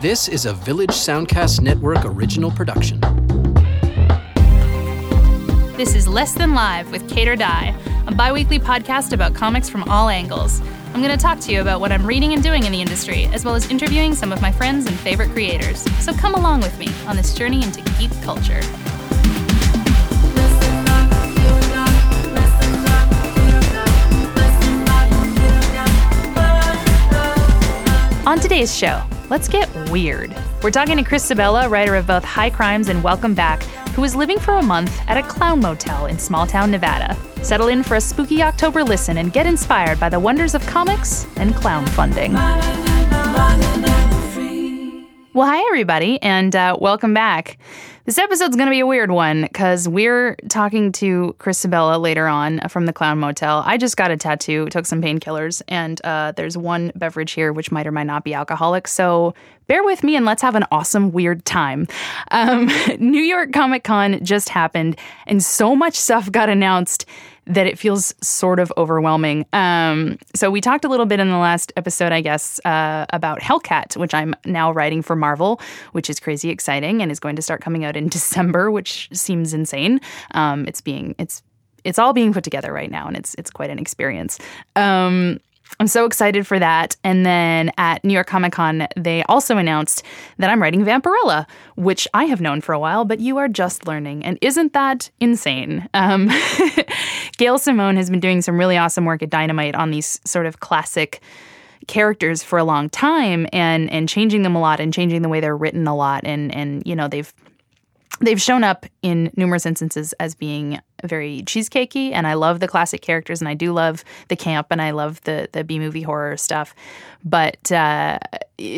This is a Village Soundcast Network original production. This is Less Than Live with Kate or Die, a bi weekly podcast about comics from all angles. I'm going to talk to you about what I'm reading and doing in the industry, as well as interviewing some of my friends and favorite creators. So come along with me on this journey into geek culture. On today's show, let's get weird. We're talking to Chris Sebela, writer of both High Crimes and Welcome Back, who was living for a month at a clown motel in small town Nevada. Settle in for a spooky October listen and get inspired by the wonders of comics and clown funding. Well, hi, everybody, and uh, welcome back. This episode's going to be a weird one because we're talking to Chris Sebela later on from the Clown Motel. I just got a tattoo, took some painkillers, and uh, there's one beverage here which might or might not be alcoholic. So bear with me and let's have an awesome, weird time. Um, New York Comic Con just happened, and so much stuff got announced that it feels sort of overwhelming. Um, so we talked a little bit in the last episode, I guess, uh, about Hellcat, which I'm now writing for Marvel, which is crazy exciting and is going to start coming out in December, which seems insane. Um, it's being it's it's all being put together right now, and it's it's quite an experience. Um, I'm so excited for that. And then at New York Comic Con, they also announced that I'm writing Vampirella, which I have known for a while, but you are just learning. And isn't that insane? Um, Gail Simone has been doing some really awesome work at Dynamite on these sort of classic characters for a long time and and changing them a lot and changing the way they're written a lot and and you know they've they've shown up in numerous instances as being very cheesecakey and I love the classic characters and I do love the camp and I love the the B movie horror stuff. But uh,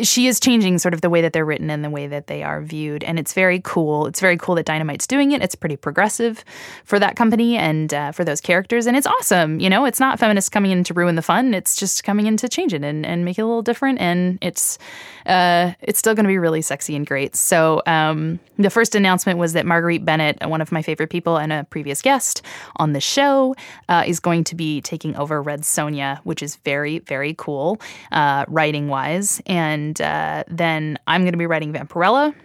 she is changing sort of the way that they're written and the way that they are viewed and it's very cool. It's very cool that Dynamite's doing it. It's pretty progressive for that company and uh, for those characters and it's awesome you know? It's not feminists coming in to ruin the fun. It's just coming in to change it and, and make it a little different and it's uh, it's still going to be really sexy and great. So um, the first announcement was that Marguerite Bennett one of my favorite people and a previous guest guest on the show uh, is going to be taking over Red Sonja, which is very, very cool uh, writing wise. And uh, then I'm going to be writing Vampirella.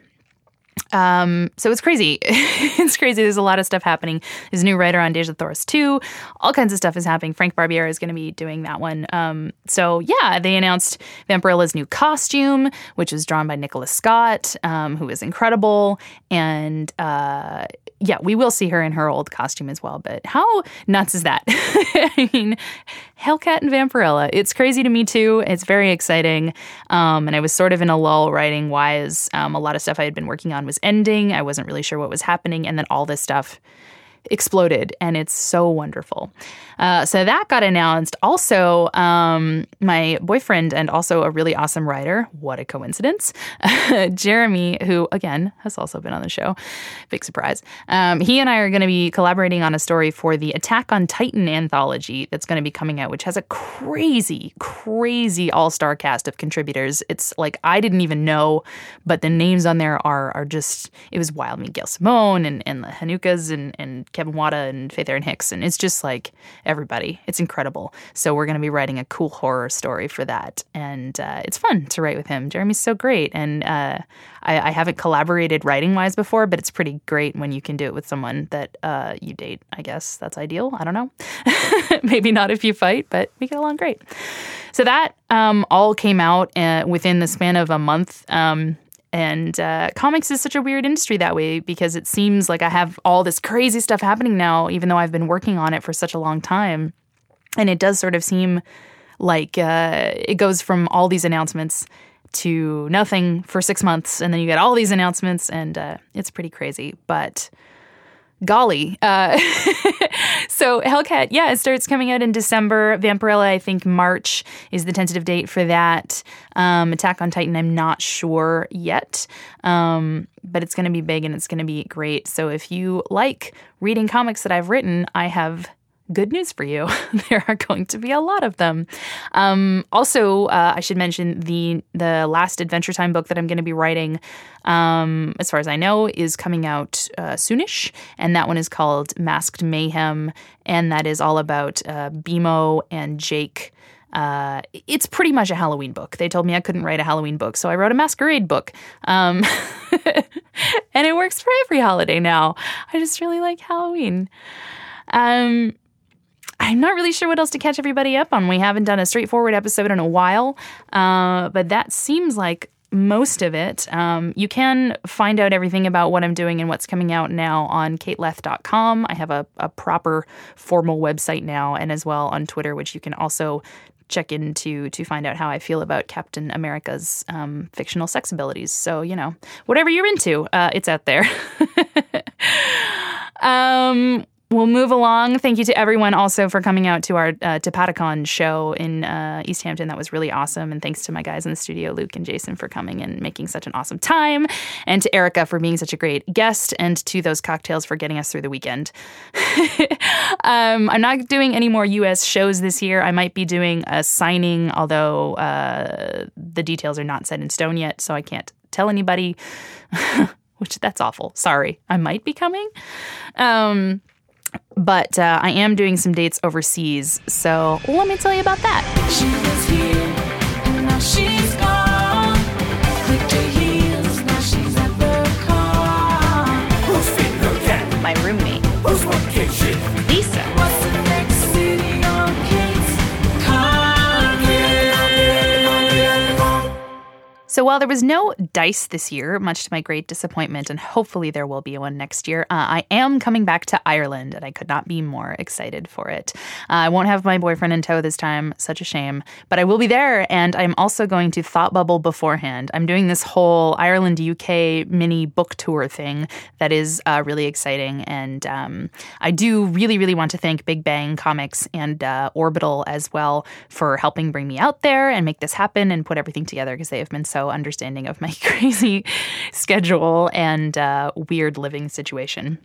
Um, so it's crazy. it's crazy. There's a lot of stuff happening. There's a new writer on Dejah Thoris 2. All kinds of stuff is happening. Frank Barbiere is going to be doing that one. Um, so yeah, they announced Vampirella's new costume, which is drawn by Nicholas Scott, um, who is incredible. And uh, yeah, we will see her in her old costume as well. But how nuts is that? I mean, Hellcat and Vampirella. It's crazy to me too. It's very exciting. Um, and I was sort of in a lull writing wise. Um, a lot of stuff I had been working on was ending. I wasn't really sure what was happening. And then all this stuff exploded and it's so wonderful. Uh, so that got announced. Also, um, my boyfriend and also a really awesome writer, what a coincidence, Jeremy, who again has also been on the show, big surprise. Um, he and I are going to be collaborating on a story for the Attack on Titan anthology that's going to be coming out, which has a crazy, crazy all star cast of contributors. It's like I didn't even know, but the names on there are are just, it was wild. Gail Simone and, and the Hanukas and, and Kevin Wada and Faith Erin Hicks, and it's just like everybody. It's incredible. So we're going to be writing a cool horror story for that, and uh, it's fun to write with him. Jeremy's so great, and uh, I, I, haven't collaborated writing wise before, but it's pretty great when you can do it with someone that uh, you date. I guess that's ideal. I don't know. Maybe not if you fight, but we get along great. So that um, all came out uh, within the span of a month. Um, and uh, comics is such a weird industry that way because it seems like I have all this crazy stuff happening now, even though I've been working on it for such a long time. And it does sort of seem like uh, it goes from all these announcements to nothing for six months, and then you get all these announcements, and uh, it's pretty crazy. But golly. Uh, so Hellcat, yeah, it starts coming out in December. Vampirella, I think March is the tentative date for that. Um, Attack on Titan, I'm not sure yet. Um, but it's going to be big and it's going to be great. So if you like reading comics that I've written, I have good news for you. there are going to be a lot of them. Um, also, uh, I should mention the the last Adventure Time book that I'm going to be writing, um, as far as I know, is coming out uh, soonish, and that one is called Masked Mayhem, and that is all about uh, BMO and Jake. uh, it's pretty much a Halloween book. They told me I couldn't write a Halloween book, so I wrote a masquerade book. Um, and it works for every holiday now. I just really like Halloween. Um, I'm not really sure what else to catch everybody up on. We haven't done a straightforward episode in a while, uh, but that seems like most of it. Um, you can find out everything about what I'm doing and what's coming out now on kateleth.com. I have a, a proper formal website now, and as well on Twitter, which you can also check into to find out how I feel about Captain America's um, fictional sex abilities. So, you know, whatever you're into, uh, it's out there. um, We'll move along. Thank you to everyone also for coming out to our uh, Patacon show in uh, East Hampton. That was really awesome. And thanks to my guys in the studio, Luke and Jason, for coming and making such an awesome time. And to Erica for being such a great guest. And to those cocktails for getting us through the weekend. um, I'm not doing any more US shows this year. I might be doing a signing, although uh, the details are not set in stone yet. So I can't tell anybody, which that's awful. Sorry. I might be coming. Um, but uh, I am doing some dates overseas. So let me tell you about that. So while there was no dice this year, much to my great disappointment, and hopefully there will be one next year, uh, I am coming back to Ireland, and I could not be more excited for it. Uh, I won't have my boyfriend in tow this time, such a shame, but I will be there, and I'm also going to Thought Bubble beforehand. I'm doing this whole Ireland UK mini book tour thing that is uh, really exciting, and um, I do really, really want to thank Big Bang Comics and uh, Orbital as well for helping bring me out there and make this happen and put everything together because they have been so understanding of my crazy schedule and uh, weird living situation.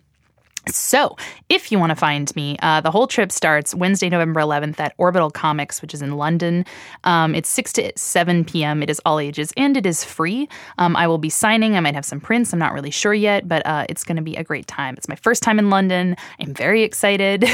So, if you want to find me, uh, the whole trip starts Wednesday, November 11th at Orbital Comics, which is in London. Um, it's 6 to 7 p.m. It is all ages and it is free. Um, I will be signing. I might have some prints. I'm not really sure yet, but uh, it's going to be a great time. It's my first time in London. I'm very excited.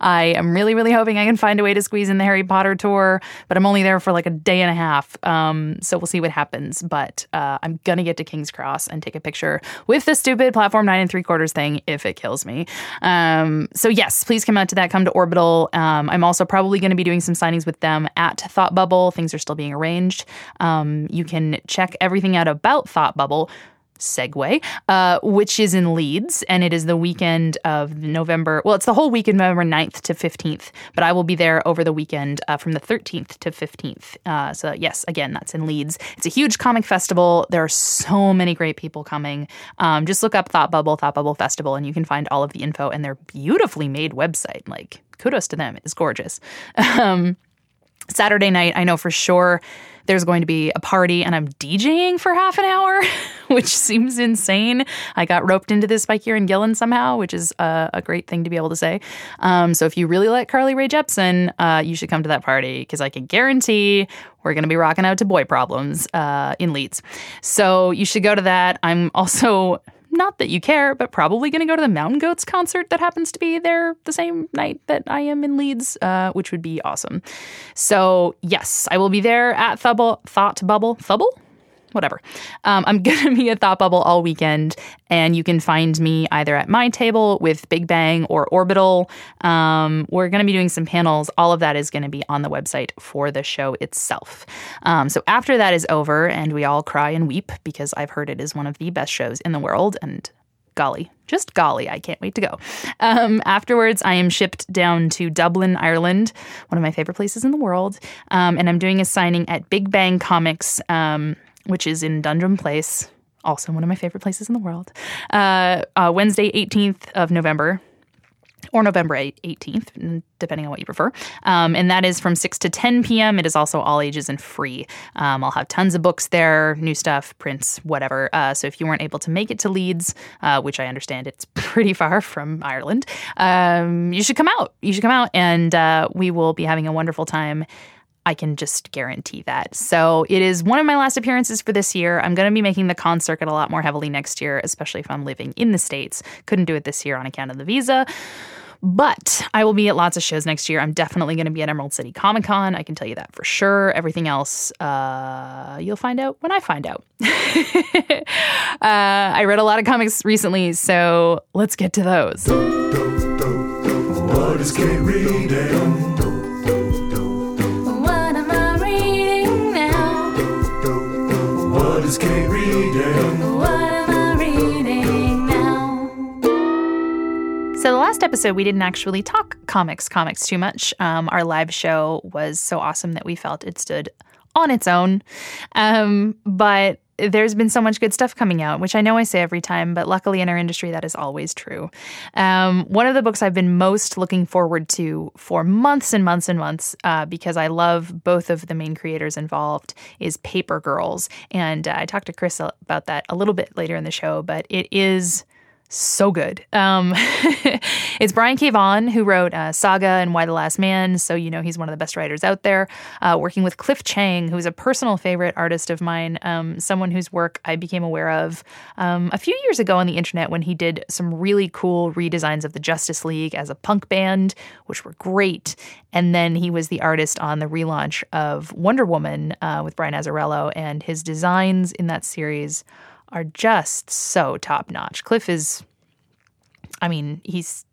I am really, really hoping I can find a way to squeeze in the Harry Potter tour, but I'm only there for like a day and a half. Um, so, we'll see what happens. But uh, I'm going to get to King's Cross and take a picture with the stupid platform nine and three quarters thing if it kills me. Um, so yes, please come out to that. Come to Orbital. Um, I'm also probably going to be doing some signings with them at Thought Bubble. Things are still being arranged. Um, you can check everything out about Thought Bubble segue, uh, which is in Leeds, and it is the weekend of November. Well, it's the whole weekend, November 9th to 15th, but I will be there over the weekend uh, from the 13th to 15th. Uh, so, yes, again, that's in Leeds. It's a huge comic festival. There are so many great people coming. Um, just look up Thought Bubble, Thought Bubble Festival, and you can find all of the info and their beautifully made website. Like, kudos to them. It's gorgeous. Um, Saturday night, I know for sure there's going to be a party and I'm DJing for half an hour, which seems insane. I got roped into this by Kieron Gillen somehow, which is a, a great thing to be able to say. Um, so if you really like Carly Rae Jepsen, uh, you should come to that party because I can guarantee we're going to be rocking out to Boy Problems uh, in Leeds. So you should go to that. I'm also not that you care, but probably going to go to the Mountain Goats concert that happens to be there the same night that I am in Leeds, uh, which would be awesome. So, yes, I will be there at Thubble, Thought Bubble, Thubble? Whatever. Um, I'm going to be at Thought Bubble all weekend, and you can find me either at my table with Big Bang or Orbital. Um, we're going to be doing some panels. All of that is going to be on the website for the show itself. Um, so after that is over, and we all cry and weep because I've heard it is one of the best shows in the world, and golly, just golly, I can't wait to go. Um, afterwards, I am shipped down to Dublin, Ireland, one of my favorite places in the world, um, and I'm doing a signing at Big Bang Comics. Um, which is in Dundrum Place, also one of my favorite places in the world. Uh, uh, Wednesday, 18th of November, or November 18th, depending on what you prefer. Um, and that is from 6 to 10 p.m. It is also all ages and free. Um, I'll have tons of books there, new stuff, prints, whatever. Uh, so if you weren't able to make it to Leeds, uh, which I understand it's pretty far from Ireland, um, you should come out. You should come out, and uh, we will be having a wonderful time. I can just guarantee that. So it is one of my last appearances for this year. I'm going to be making the con circuit a lot more heavily next year, especially if I'm living in the States. Couldn't do it this year on account of the visa. But I will be at lots of shows next year. I'm definitely going to be at Emerald City Comic Con. I can tell you that for sure. Everything else, uh, you'll find out when I find out. uh, I read a lot of comics recently, so let's get to those. What is Kate reading? So, the last episode, we didn't actually talk comics, comics too much. Um, our live show was so awesome that we felt it stood on its own. Um, but there's been so much good stuff coming out, which I know I say every time, but luckily in our industry, that is always true. Um, one of the books I've been most looking forward to for months and months and months, uh, because I love both of the main creators involved, is Paper Girls. And uh, I talked to Chris about that a little bit later in the show, but it is so good. Um, it's Brian K. Vaughan who wrote uh, Saga and Y: The Last Man, so you know he's one of the best writers out there. Uh, working with Cliff Chiang, who's a personal favorite artist of mine, um, someone whose work I became aware of um, a few years ago on the internet when he did some really cool redesigns of the Justice League as a punk band, which were great. And then he was the artist on the relaunch of Wonder Woman uh, with Brian Azzarello, and his designs in that series are just so top notch. Cliff is, I mean, he's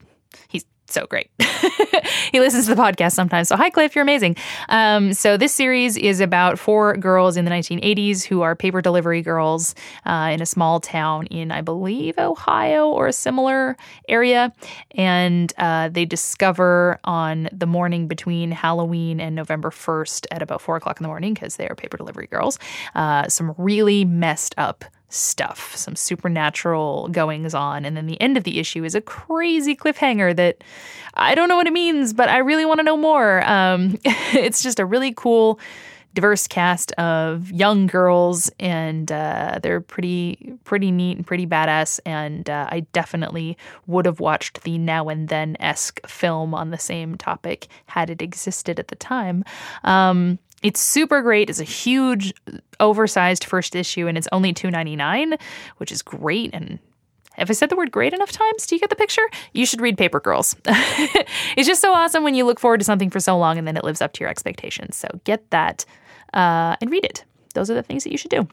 he's so great. he listens to the podcast sometimes. So, hi, Cliff, you're amazing. Um, so, this series is about four girls in the 1980s who are paper delivery girls uh, in a small town in, I believe, Ohio or a similar area. And uh, they discover on the morning between Halloween and November 1st at about four o'clock in the morning, because they are paper delivery girls, uh, some really messed up stuff, some supernatural goings on. And then the end of the issue is a crazy cliffhanger that I don't know what it means, but I really want to know more. Um, it's just a really cool, diverse cast of young girls, and uh, they're pretty, pretty neat and pretty badass. And uh, I definitely would have watched the Now and Then esque film on the same topic had it existed at the time. Um, it's super great. It's a huge, oversized first issue, and it's only two ninety nine, which is great. And have I said the word great enough times? Do you get the picture? You should read Paper Girls. it's just so awesome when you look forward to something for so long and then it lives up to your expectations. So get that uh, and read it. Those are the things that you should do.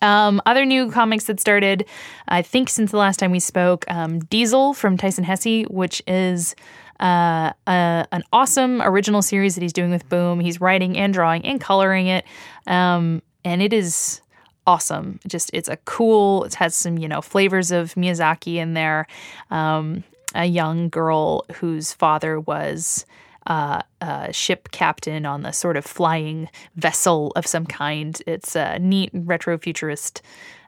Um, other new comics that started, I think, since the last time we spoke um, Diesel from Tyson Hesse, which is uh, a, an awesome original series that he's doing with Boom. He's writing and drawing and coloring it. Um, and it is awesome. Just it's a cool. It has some you know flavors of Miyazaki in there. Um, a young girl whose father was uh, a ship captain on the sort of flying vessel of some kind. It's a neat retro futurist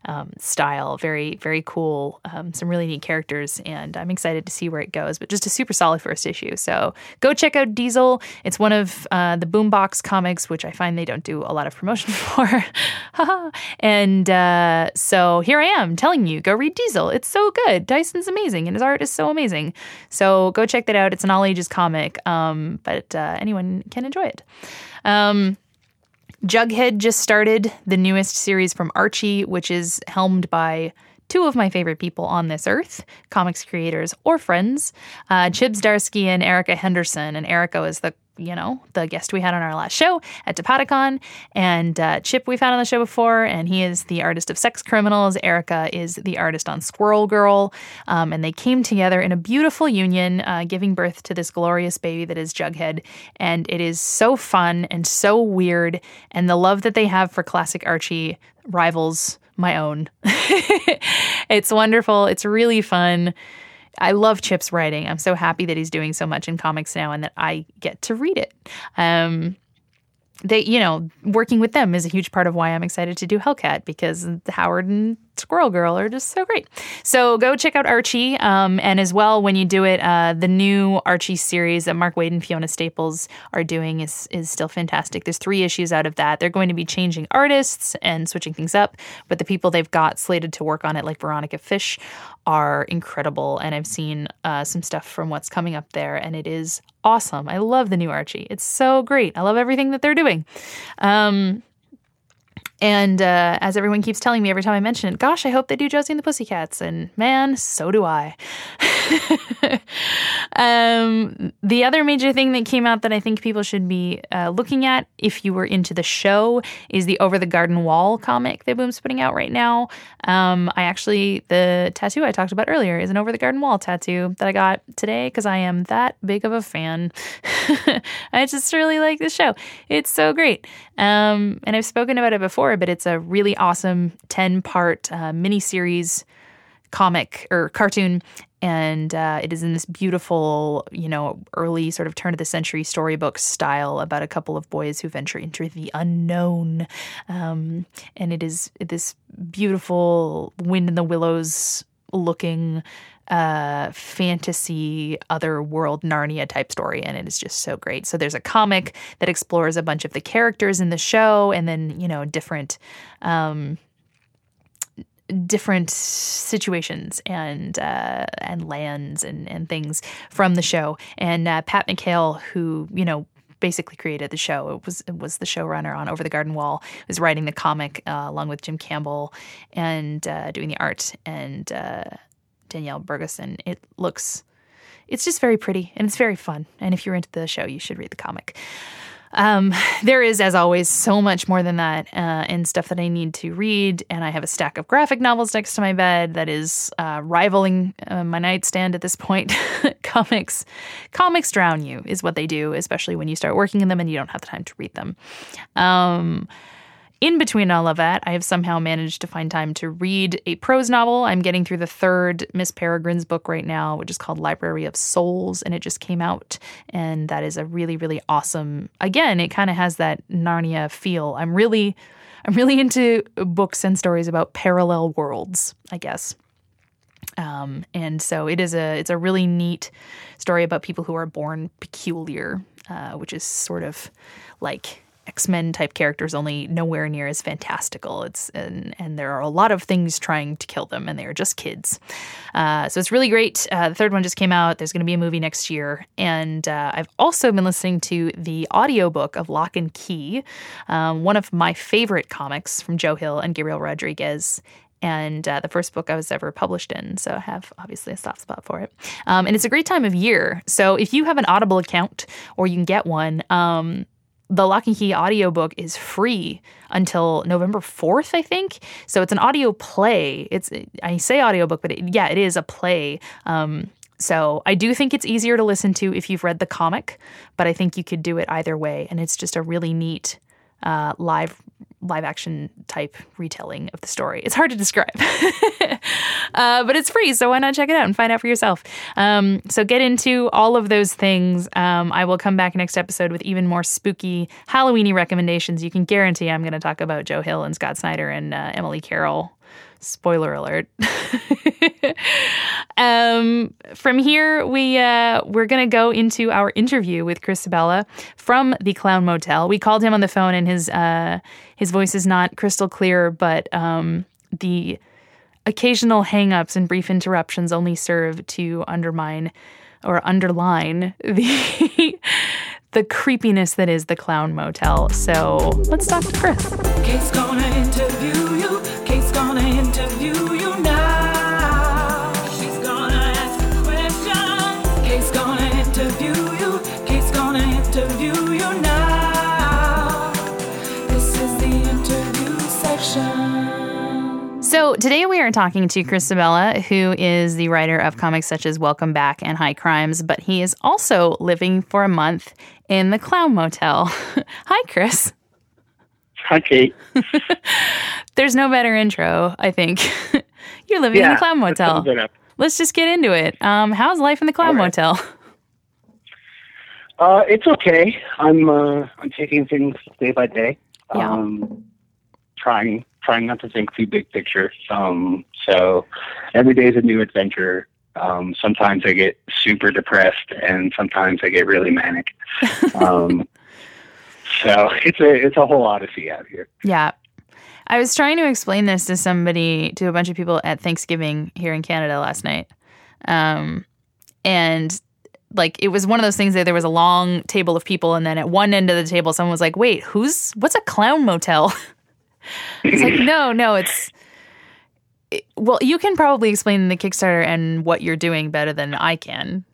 um, style. Very, very cool. Um, some really neat characters, and I'm excited to see where it goes. But just a super solid first issue. So go check out Diesel. It's one of uh, the Boombox comics, which I find they don't do a lot of promotion for. and uh, so here I am telling you, go read Diesel. It's so good. Tyson's amazing, and his art is so amazing. So go check that out. It's an all ages comic, um, but uh, anyone can enjoy it. Um, Jughead just started the newest series from Archie, which is helmed by two of my favorite people on this earth, comics creators or friends, uh, Chip Zdarsky and Erica Henderson. And Erica is the you know, the guest we had on our last show at Topatacon. And uh, Chip, we've had on the show before, and he is the artist of Sex Criminals. Erica is the artist on Squirrel Girl. Um, and they came together in a beautiful union, uh, giving birth to this glorious baby that is Jughead. And it is so fun and so weird. And the love that they have for classic Archie rivals my own. it's wonderful. It's really fun. I love Chip's writing. I'm so happy that he's doing so much in comics now and that I get to read it. Um, they, you know, working with them is a huge part of why I'm excited to do Hellcat because Howard and Squirrel Girl are just so great. So go check out Archie. Um, and as well, when you do it, uh, the new Archie series that Mark Waid and Fiona Staples are doing is, is still fantastic. There's three issues out of that. They're going to be changing artists and switching things up, but the people they've got slated to work on it, like Veronica Fish, are incredible. And I've seen uh, some stuff from what's coming up there, and it is awesome. I love the new Archie. It's so great. I love everything that they're doing. Um, And uh, as everyone keeps telling me every time I mention it, gosh, I hope they do Josie and the Pussycats. And man, so do I. um, the other major thing that came out that I think people should be uh, looking at if you were into the show is the Over the Garden Wall comic that Boom's putting out right now. Um, I actually, the tattoo I talked about earlier is an Over the Garden Wall tattoo that I got today because I am that big of a fan. I just really like this show. It's so great. Um, and I've spoken about it before, but it's a really awesome 10 part uh, miniseries comic or cartoon. And uh, it is in this beautiful you know early sort of turn of the century storybook style about a couple of boys who venture into the unknown. Um, and it is this beautiful wind in the willows looking fantasy otherworld narnia type story and it is just so great so there's a comic that explores a bunch of the characters in the show and then you know different um, different situations and uh, and lands and, and things from the show. And uh, Pat McHale, who you know basically created the show, it was it was the showrunner on Over the Garden Wall, was writing the comic uh, along with Jim Campbell and uh, doing the art and uh, Danielle Bergeson. It looks. It's just very pretty and it's very fun. And if you're into the show, you should read the comic. Um, there is, as always, so much more than that uh, and stuff that I need to read. And I have a stack of graphic novels next to my bed that is uh, rivaling uh, my nightstand at this point. comics, comics drown you, is what they do, especially when you start working in them and you don't have the time to read them. Um, in between all of that, I have somehow managed to find time to read a prose novel. I'm getting through the third Miss Peregrine's book right now, which is called Library of Souls, and it just came out. And that is a really, really awesome. Again, it kind of has that Narnia feel. I'm really, I'm really into books and stories about parallel worlds. I guess. Um, and so it is a it's a really neat story about people who are born peculiar, uh, which is sort of like X Men type characters, only nowhere near as fantastical. It's and and there are a lot of things trying to kill them, and they are just kids. Uh, so it's really great. Uh, the third one just came out. There's going to be a movie next year, and uh, I've also been listening to the audiobook of Locke and Key, um, one of my favorite comics from Joe Hill and Gabriel Rodriguez and uh, the first book I was ever published in. So I have obviously a soft spot for it. Um, and it's a great time of year. So if you have an Audible account or you can get one, um, the Locke and Key audiobook is free until November 4th, I think. So it's an audio play. It's I say audiobook, but it, yeah, it is a play. Um, so I do think it's easier to listen to if you've read the comic, but I think you could do it either way, and it's just a really neat uh, live live action type retelling of the story. It's hard to describe, uh, but it's free, so why not check it out and find out for yourself? Um, so get into all of those things. Um, I will come back next episode with even more spooky Halloweeny recommendations. You can guarantee I'm going to talk about Joe Hill and Scott Snyder and uh, Emily Carroll. Spoiler alert. um, from here, we uh, we're gonna go into our interview with Chris Sebela from the Clown Motel. We called him on the phone, and his uh, his voice is not crystal clear, but um, the occasional hangups and brief interruptions only serve to undermine or underline the the creepiness that is the Clown Motel. So let's talk to Chris. So today we are talking to Chris Sebela, who is the writer of comics such as Welcome Back and High Crimes, but he is also living for a month in the Clown Motel. Hi, Chris. Hi, Kate. There's no better intro, I think. You're living in the Clown Motel. Let's just get into it. Um, how's life in the Clown right. Motel? Uh, it's okay. I'm uh, I'm taking things day by day. Yeah. Um, trying trying not to think too big picture. Um, so every day is a new adventure. Um, sometimes I get super depressed, and sometimes I get really manic. Um, so it's a it's a whole odyssey out here. Yeah. I was trying to explain this to somebody, to a bunch of people at Thanksgiving here in Canada last night. Um, and like it was one of those things that there was a long table of people, and then at one end of the table, someone was like, "Wait, who's what's a clown motel?" It's like, no, no, it's. it- well, you can probably explain the Kickstarter and what you're doing better than I can.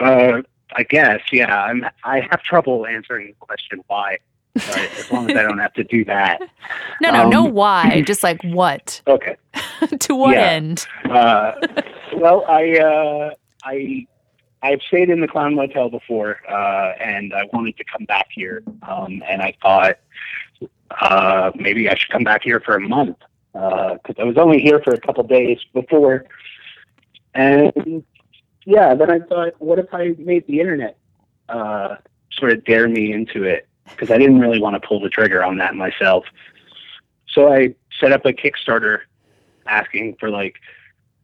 Uh, I guess, yeah. I'm, I have trouble answering the question why, as long as I don't have to do that. No, no, no. Um, Why? Just like what? Okay. to what Yeah. end? Uh, well, I, uh, I, I've stayed in the Clown Motel before, uh, and I wanted to come back here. Um, and I thought, uh, maybe I should come back here for a month, because I was only here for a couple days before. And yeah, then I thought, what if I made the internet, uh, sort of dare me into it? Because I didn't really want to pull the trigger on that myself. So I set up a Kickstarter asking for like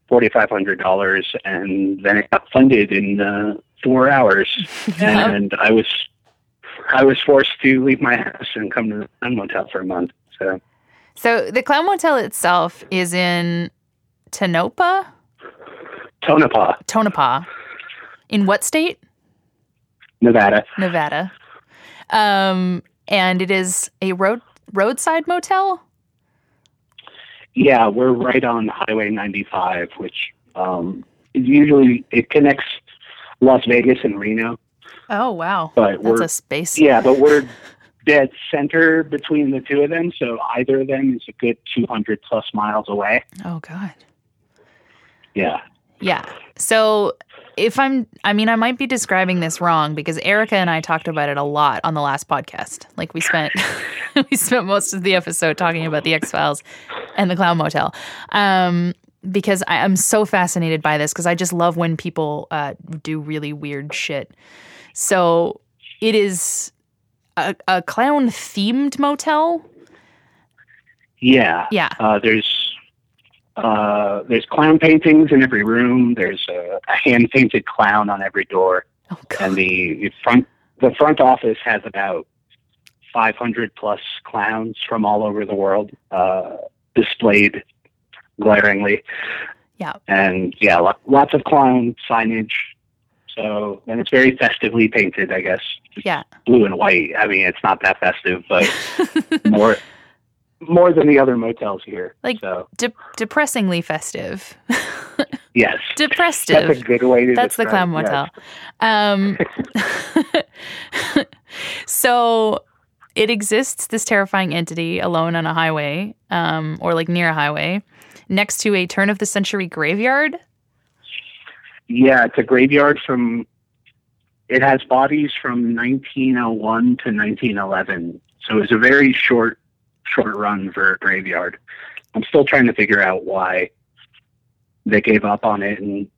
forty five hundred dollars, and then it got funded in uh, four hours, and I was I was forced to leave my house and come to the Clown motel for a month. So So the Clown Motel itself is in Tonopah, Tonopah, Tonopah. In what state? Nevada. Nevada. Um, and it is a road roadside motel. Yeah, we're right on Highway ninety five, which um, is usually it connects Las Vegas and Reno, Oh wow, but that's we're a space. yeah, but we're dead center between the two of them, so either of them is a good two hundred plus miles away. Oh god. Yeah. Yeah. So if I'm, I mean, I might be describing this wrong because Erica and I talked about it a lot on the last podcast. Like we spent, we spent most of the episode talking about the X Files and the Clown Motel. Um, because I am so fascinated by this because I just love when people uh, do really weird shit. So it is a, a clown themed motel. Yeah. Yeah. Uh, there's uh, there's clown paintings in every room. There's a, a hand painted clown on every door, Oh and the, the front the front office has about 500 plus clowns from all over the world uh, displayed glaringly. Yeah. And yeah, lo- lots of clown signage. So and it's very festively painted, I guess. Yeah. Blue and white. I mean, it's not that festive, but more more than the other motels here. Like- so De- depressingly festive. yes, Depressed. that's a good way to. That's the clown motel. Um, so it exists, this terrifying entity alone on a highway, um, or like near a highway, next to a turn of the century graveyard. Yeah, it's a graveyard from. It has bodies from 1901 to 1911, so it's a very short, short run for a graveyard. I'm still trying to figure out why they gave up on it, and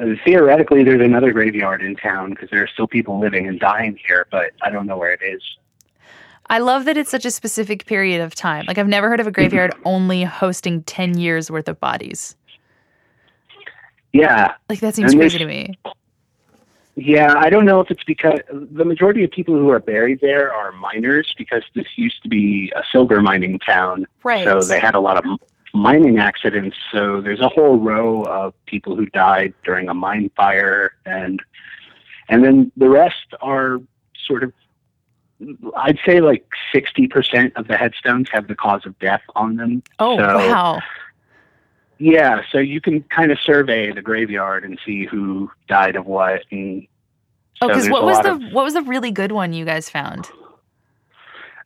uh, theoretically, there's another graveyard in town because there are still people living and dying here, but I don't know where it is. I love that it's such a specific period of time. Like I've never heard of a graveyard only hosting 10 years worth of bodies. Yeah, Like that seems And crazy to me. Yeah, I don't know if it's because the majority of people who are buried there are miners because this used to be a silver mining town. Right. So they had a lot of mining accidents. So there's a whole row of people who died during a mine fire, and and then the rest are sort of. I'd say like sixty percent of the headstones have the cause of death on them. Oh, so- wow. Yeah, so you can kind of survey the graveyard and see who died of what, and Oh, because what was the of- what was the really good one you guys found?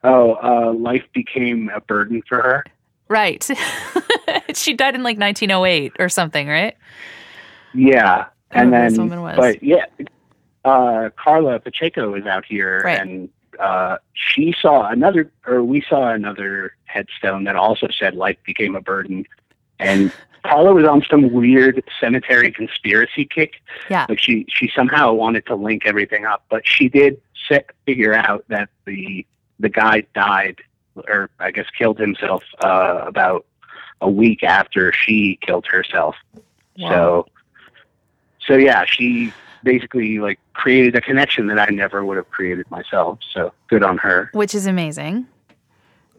Oh, uh, life became a burden for her. Right. she died in like 1908 or something, right? Yeah, and then, this woman was. but yeah, uh, Carla Pacheco was out here, Right. and uh, she saw another, or we saw another headstone that also said life became a burden, and Carla was on some weird cemetery conspiracy kick. Yeah. like she she somehow wanted to link everything up, but she did set, figure out that the the guy died, or I guess killed himself uh, about a week after she killed herself. Wow. So, so yeah, she basically like created a connection that I never would have created myself. So good on her. Which is amazing.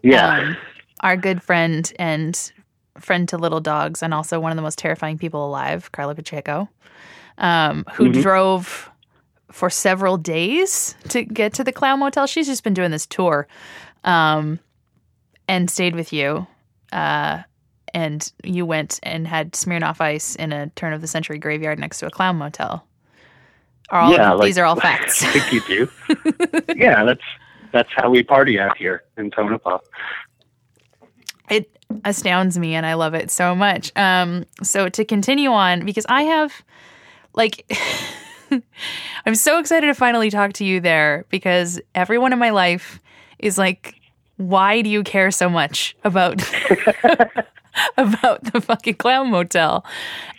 Yeah, Um, our good friend and friend to little dogs, and also one of the most terrifying people alive, Carla Pacheco, um, who Mhm. drove for several days to get to the Clown Motel. She's just been doing this tour. Um, and stayed with you. Uh, and you went and had Smirnoff Ice in a turn of the century graveyard next to a clown motel. Are all Yeah, like- these are all facts. I think you do. yeah, that's that's how we party out here in Tonopah. it astounds me and I love it so much. Um, so to continue on, because I have like I'm so excited to finally talk to you there because everyone in my life is like, why do you care so much about about the fucking clown motel?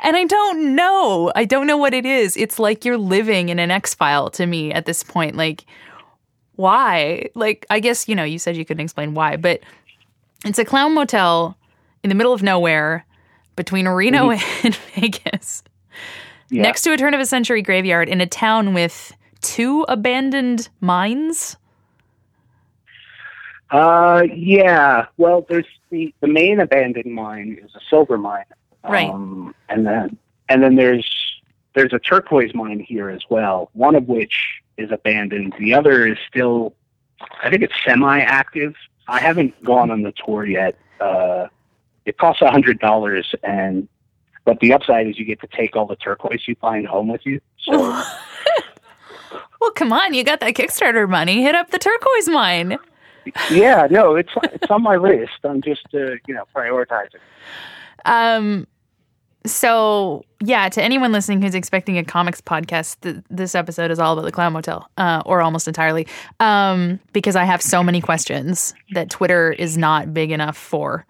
And I don't know. I don't know what it is. It's like you're living in an X file to me at this point. Like, why? Like, I guess, you know, you said you couldn't explain why, but it's a clown motel in the middle of nowhere between Reno and Vegas, Yeah. next to a turn of a century graveyard in a town with two abandoned mines. Uh, yeah. Well, there's the the main abandoned mine is a silver mine, Right. Um, and then and then there's there's a turquoise mine here as well. One of which is abandoned. The other is still, I think it's semi-active. I haven't gone on the tour yet. Uh, it costs a hundred dollars, and but the upside is you get to take all the turquoise you find home with you. So Well, come on, you got that Kickstarter money. Hit up the turquoise mine. yeah, no, it's it's on my list. I'm just uh, you know prioritizing. Um, so yeah, to anyone listening who's expecting a comics podcast, th- this episode is all about the Clown Motel, uh, or almost entirely, um, because I have so many questions that Twitter is not big enough for.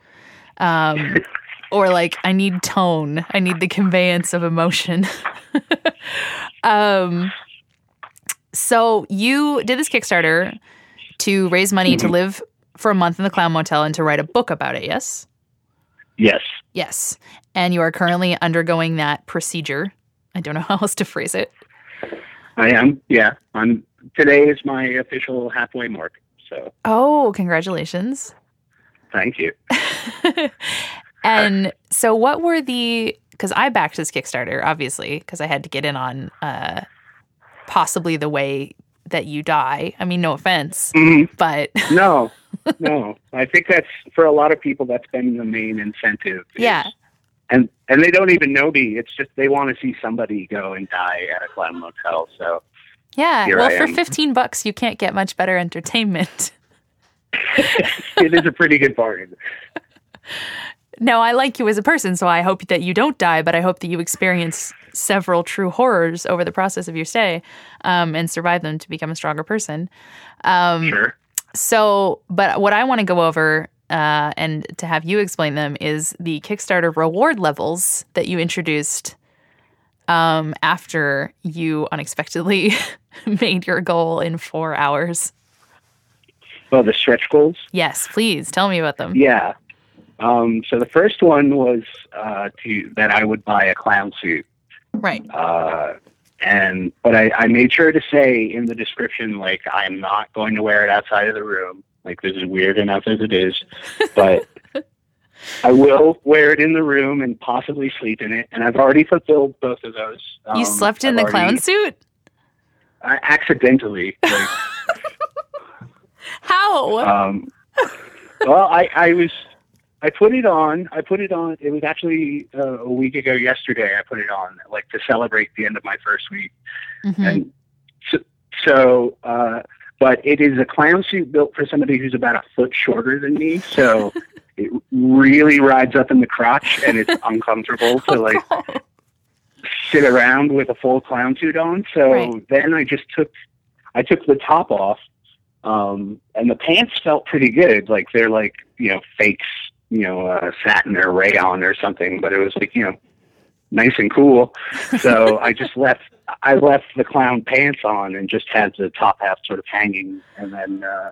Um, or like, I need tone. I need the conveyance of emotion. um, so you did this Kickstarter to raise money to live for a month in the Clown Motel and to write a book about it. Yes. Yes. Yes. And you are currently undergoing that procedure. I don't know how else to phrase it. I am. Yeah. I'm. Today is my official halfway mark. So Oh, congratulations. thank you. And so, what were the, because I backed this Kickstarter, obviously, because I had to get in on uh, possibly the way that you die. I mean, no offense, Mhm. but No, no. I think that's for a lot of people. That's been the main incentive. Yeah. And and they don't even know me. It's just they want to see somebody go and die at a clown motel. So yeah. Well, for 15 bucks, you can't get much better entertainment. it is a pretty good bargain. No, I like you as a person, so I hope that you don't die, but I hope that you experience several true horrors over the process of your stay um, and survive them to become a stronger person. Um, Sure. So, but what I want to go over uh, and to have you explain them is the Kickstarter reward levels that you introduced um, after you unexpectedly made your goal in four hours. Well, the stretch goals. Yes, please tell me about them. Yeah. Um, so the first one was uh, to that I would buy a clown suit. Right. Uh, and but I, I made sure to say in the description like I'm not going to wear it outside of the room. Like this is weird enough as it is, but I will wear it in the room and possibly sleep in it. And I've already fulfilled both of those. you Um, slept in I've the clown suit? I, accidentally. Like, How? um, well, I, I was, I put it on. I put it on. It was actually uh, a week ago yesterday. I put it on, like to celebrate the end of my first week. Mhm. And so, so uh, but it is a clown suit built for somebody who's about a foot shorter than me. So it really rides up in the crotch, and it's uncomfortable to like sit around with a full clown suit on. So Right. then I just took, I took the top off, um, and the pants felt pretty good. Like they're like you know fakes, you know, uh, satin or rayon or something. But it was like you know, nice and cool. So I just left. I left the clown pants on and just had the top half sort of hanging, and then uh,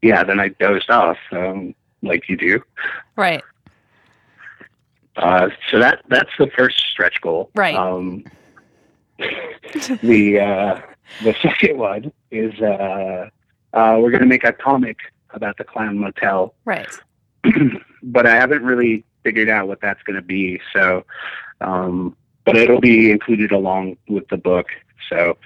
yeah, then I dozed off um, like you do. right. Uh, so that that's the first stretch goal. Right. Um, the uh, the second one is uh, uh, we're going to make a comic about the clown motel, Right. but I haven't really figured out what that's going to be. So, um, but it'll be included along with the book. So,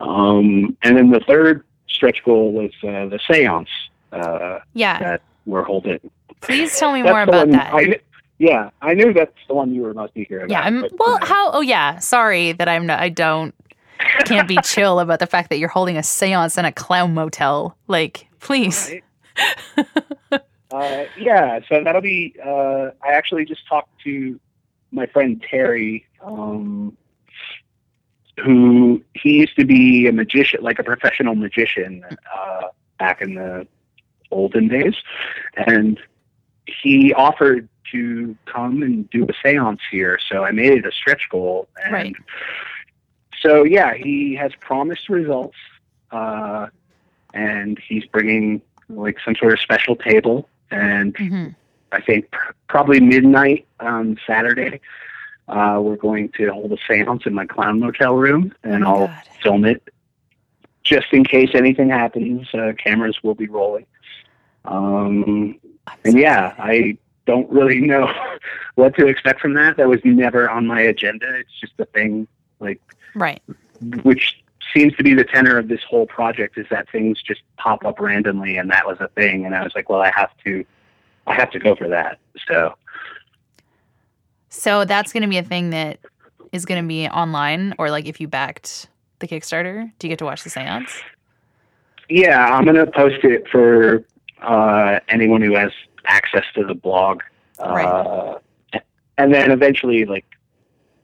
um, and then the third stretch goal was uh, the seance. Uh, Yeah. that we're holding. Please tell me That's more about that. I, yeah, I knew that's the one you were most eager about. yeah, I'm but, well. How? Oh, yeah. Sorry that I'm. Not, I don't. Can't be chill about the fact that you're holding a séance in a clown motel. Like, please. Right. uh, yeah, so that'll be. Uh, I actually just talked to my friend Terry, um, who he used to be a magician, like a professional magician, uh, back in the olden days, and he offered to come and do a séance here. So I made it a stretch goal, and Right. so yeah, he has promised results, uh, and he's bringing like some sort of special table, and hmm I think probably midnight on Saturday, uh, we're going to hold a séance in my clown motel room, and Oh I'll God. film it just in case anything happens. Uh, cameras will be rolling. Um, and yeah. I don't really know what to expect from that. That was never on my agenda. It's just a thing, like right. which seems to be the tenor of this whole project is that things just pop up randomly, and that was a thing. And I was like, well, I have to, I have to go for that. So So that's going to be a thing that is going to be online, or like if you backed the Kickstarter, do you get to watch the séance? yeah, I'm gonna post it for uh, anyone who has access to the blog, uh, and then eventually, like.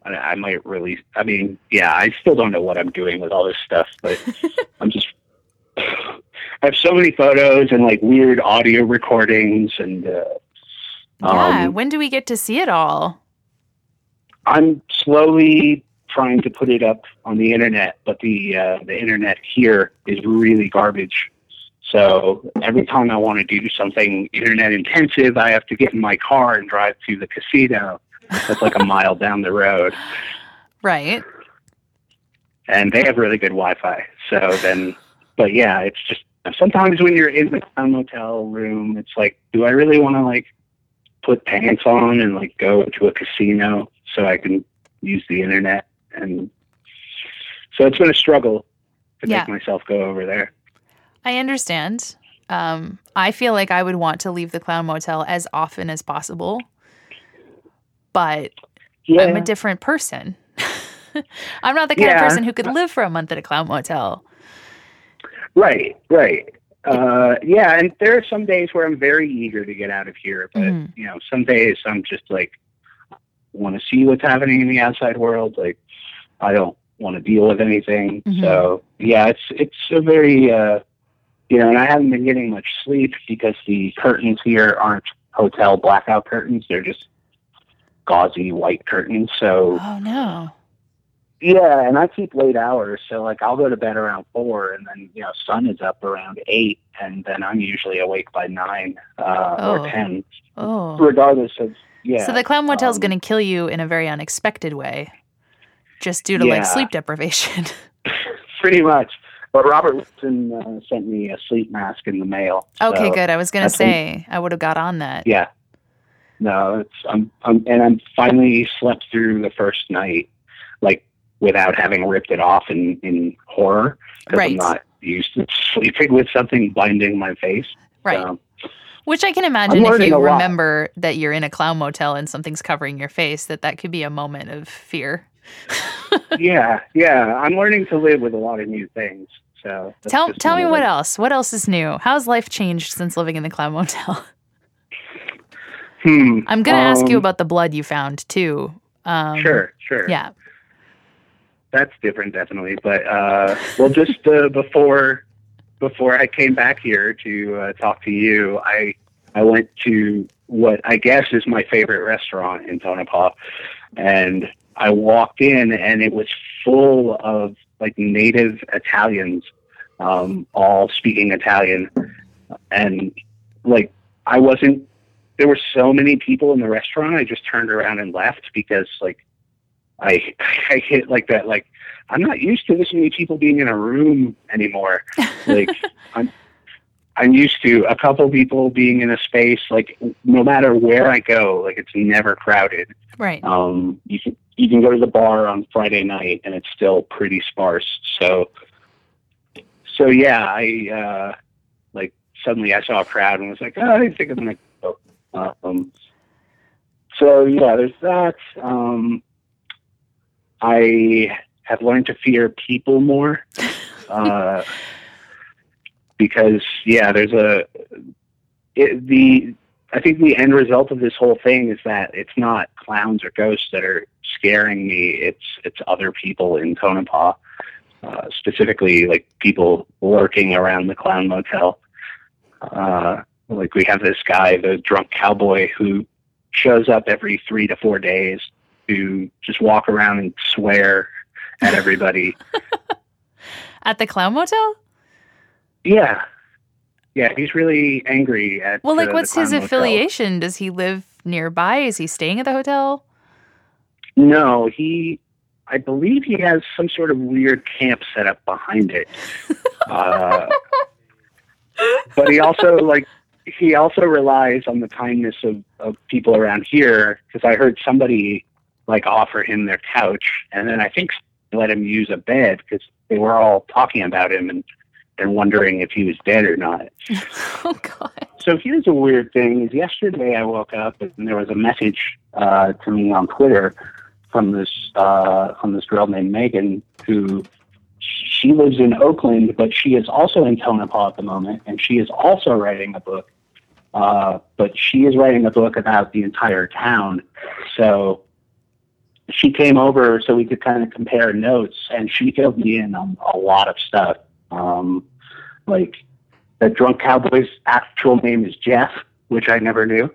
I I might release. I mean, yeah, I still don't know what I'm doing with all this stuff, but I'm just. I have so many photos and like weird audio recordings, and uh, yeah. um, When do we get to see it all? I'm slowly trying to put it up on the internet, but the uh, the internet here is really garbage. So every time I want to do something internet intensive, I have to get in my car and drive to the casino. That's like a mile down the road, Right. and they have really good Wi-Fi. So then, but yeah, it's just sometimes when you're in the clown motel room, it's like, do I really want to like put pants on and like go to a casino so I can use the internet? And so it's been a struggle to Yeah. make myself go over there. I understand. Um, I feel like I would want to leave the clown motel as often as possible, but Yeah, I'm a different person. I'm not the kind of person who could live for a month at a clown motel. Right, right. Uh, yeah, and there are some days where I'm very eager to get out of here, but Mhm. you know, some days I'm just like want to see what's happening in the outside world. Like, I don't want to deal with anything. Mhm. So yeah, it's it's a very uh, you know, and I haven't been getting much sleep because the curtains here aren't hotel blackout curtains; they're just gauzy white curtains. So Oh no. Yeah, and I keep late hours, so like I'll go to bed around four, and then you know sun is up around eight, and then I'm usually awake by nine uh, Oh. or ten, Oh. regardless of yeah. so the clown motel's um, going to kill you in a very unexpected way, just due to like sleep deprivation. pretty much. But Robert Wilson uh, sent me a sleep mask in the mail. okay, so, good. I was going to say I would have got on that. Yeah. No, it's I'm, I'm and I'm finally slept through the first night, like without having ripped it off in in horror because Right. I'm not used to sleeping with something blinding my face. Right. So, Which I can imagine if you a lot. remember that you're in a clown motel and something's covering your face, that that could be a moment of fear. yeah, yeah. I'm learning to live with a lot of new things. So tell tell me what the- else. What else is new? How's life changed since living in the clown motel? Hmm. I'm going to ask you um, about the blood you found too. Um, Sure, sure. Yeah. That's different definitely but uh well just uh, before before i came back here to uh, talk to you i i went to what i guess is my favorite restaurant in tonopah and i walked in and it was full of like native italians um all speaking italian and like i wasn't there were so many people in the restaurant i just turned around and left because like I I hit like that like I'm not used to this many people being in a room anymore. Like I'm I'm used to a couple people being in a space like no matter where I go, like it's never crowded. Right. Um you can you can go to the bar on Friday night and it's still pretty sparse. So so yeah, I uh like suddenly I saw a crowd and was like, oh, I think I'm gonna go. Um, so yeah, there's that. Um, I have learned to fear people more. Uh, because yeah, there's a it, the I think the end result of this whole thing is that it's not clowns or ghosts that are scaring me. It's it's other people in Tonopah, uh, specifically like people lurking around the clown motel. Uh, like we have this guy, the drunk cowboy, who shows up every three to four days to just walk around and swear at everybody. At the clown motel? yeah, yeah, he's really angry at. Well, like, the- what's the his Motel. affiliation? Does he live nearby? Is he staying at the hotel? No, he. I believe he has some sort of weird camp set up behind it. uh, but he also like he also relies on the kindness of, of people around here because I heard somebody like offer him their couch and then I think let him use a bed because they were all talking about him and and wondering if he was dead or not. oh God. So here's a weird thing: is yesterday I woke up and there was a message uh, to me on Twitter from this uh, from this girl named Megan who she lives in Oakland, but she is also in Tonopah at the moment, and she is also writing a book. Uh, but she is writing a book about the entire town. So she came over so we could kind of compare notes, and she filled me in on a lot of stuff. Um, like the drunk cowboy's actual name is Jeff, which I never knew.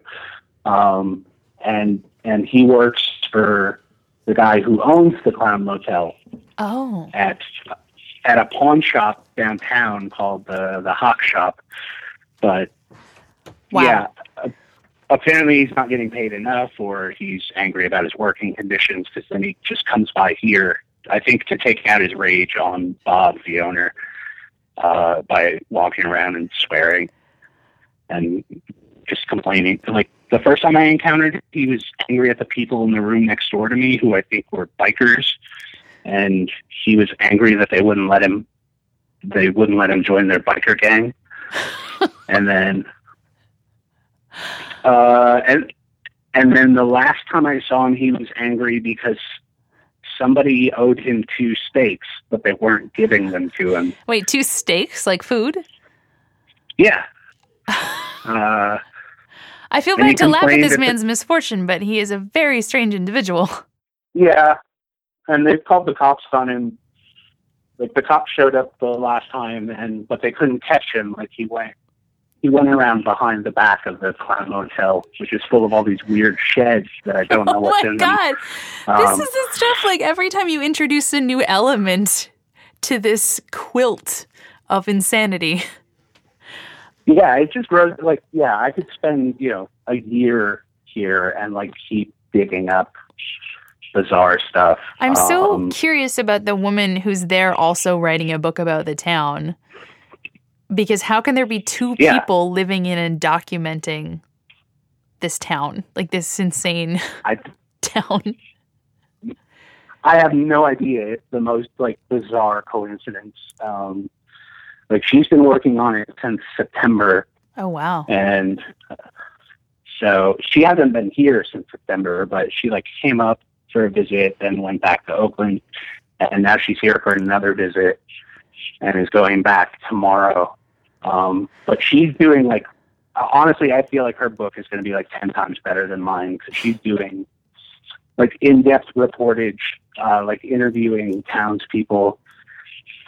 Um, and and he works for the guy who owns the Clown Motel Oh. at at a pawn shop downtown called the the Hawk Shop. But Wow. yeah, apparently he's not getting paid enough, or he's angry about his working conditions. Because then he just comes by here, I think, to take out his rage on Bob, the owner, uh, by walking around and swearing and just complaining. Like the first time I encountered, him, he was angry at the people in the room next door to me, who I think were bikers, and he was angry that they wouldn't let him. They wouldn't let him join their biker gang, and then, uh, and and then the last time I saw him, he was angry because somebody owed him two steaks, but they weren't giving them to him. Wait, two steaks, like food? Yeah. Uh, I feel bad to laugh at this that the- man's misfortune, but he is a very strange individual. yeah. And they called the cops on him. Like the cops showed up the last time, and but they couldn't catch him. Like he went, he went around behind the back of the Clown Motel, which is full of all these weird sheds that I don't know Oh what's my God. them. this Um, is the stuff like every time you introduce a new element to this quilt of insanity. yeah, it just grows. Like yeah, I could spend you know a year here and like keep digging up bizarre stuff. I'm so Um, curious about the woman who's there also writing a book about the town. Because how can there be two Yeah. people living in and documenting this town? Like this insane I town. I have no idea. It's the most like bizarre coincidence. Um, like she's been working on it since September, Oh wow. and uh, so she hasn't been here since September. But she like came up for a visit, then went back to Oakland, and now she's here for another visit, and is going back tomorrow. Um, but she's doing like honestly, I feel like her book is going to be like ten times better than mine because she's doing like in-depth reportage, uh, like interviewing townspeople.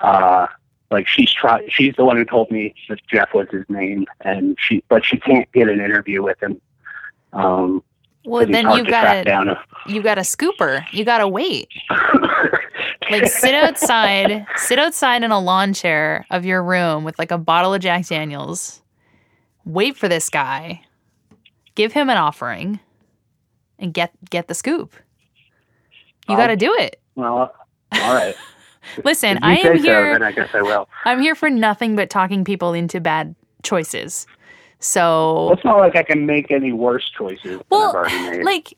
Uh, like she's tried, she's the one who told me that Jeff was his name, and she, but she can't get an interview with him. Um, Well, then you got down. you got a scooper. You got to wait. Like sit outside, sit outside in a lawn chair of your room with like a bottle of Jack Daniels. Wait for this guy. Give him an offering and get get the scoop. You Um, got to do it. well, all right. Listen, I am so, here then I guess I will. I'm here for nothing but talking people into bad choices. So Well, it's not like I can make any worse choices Well, like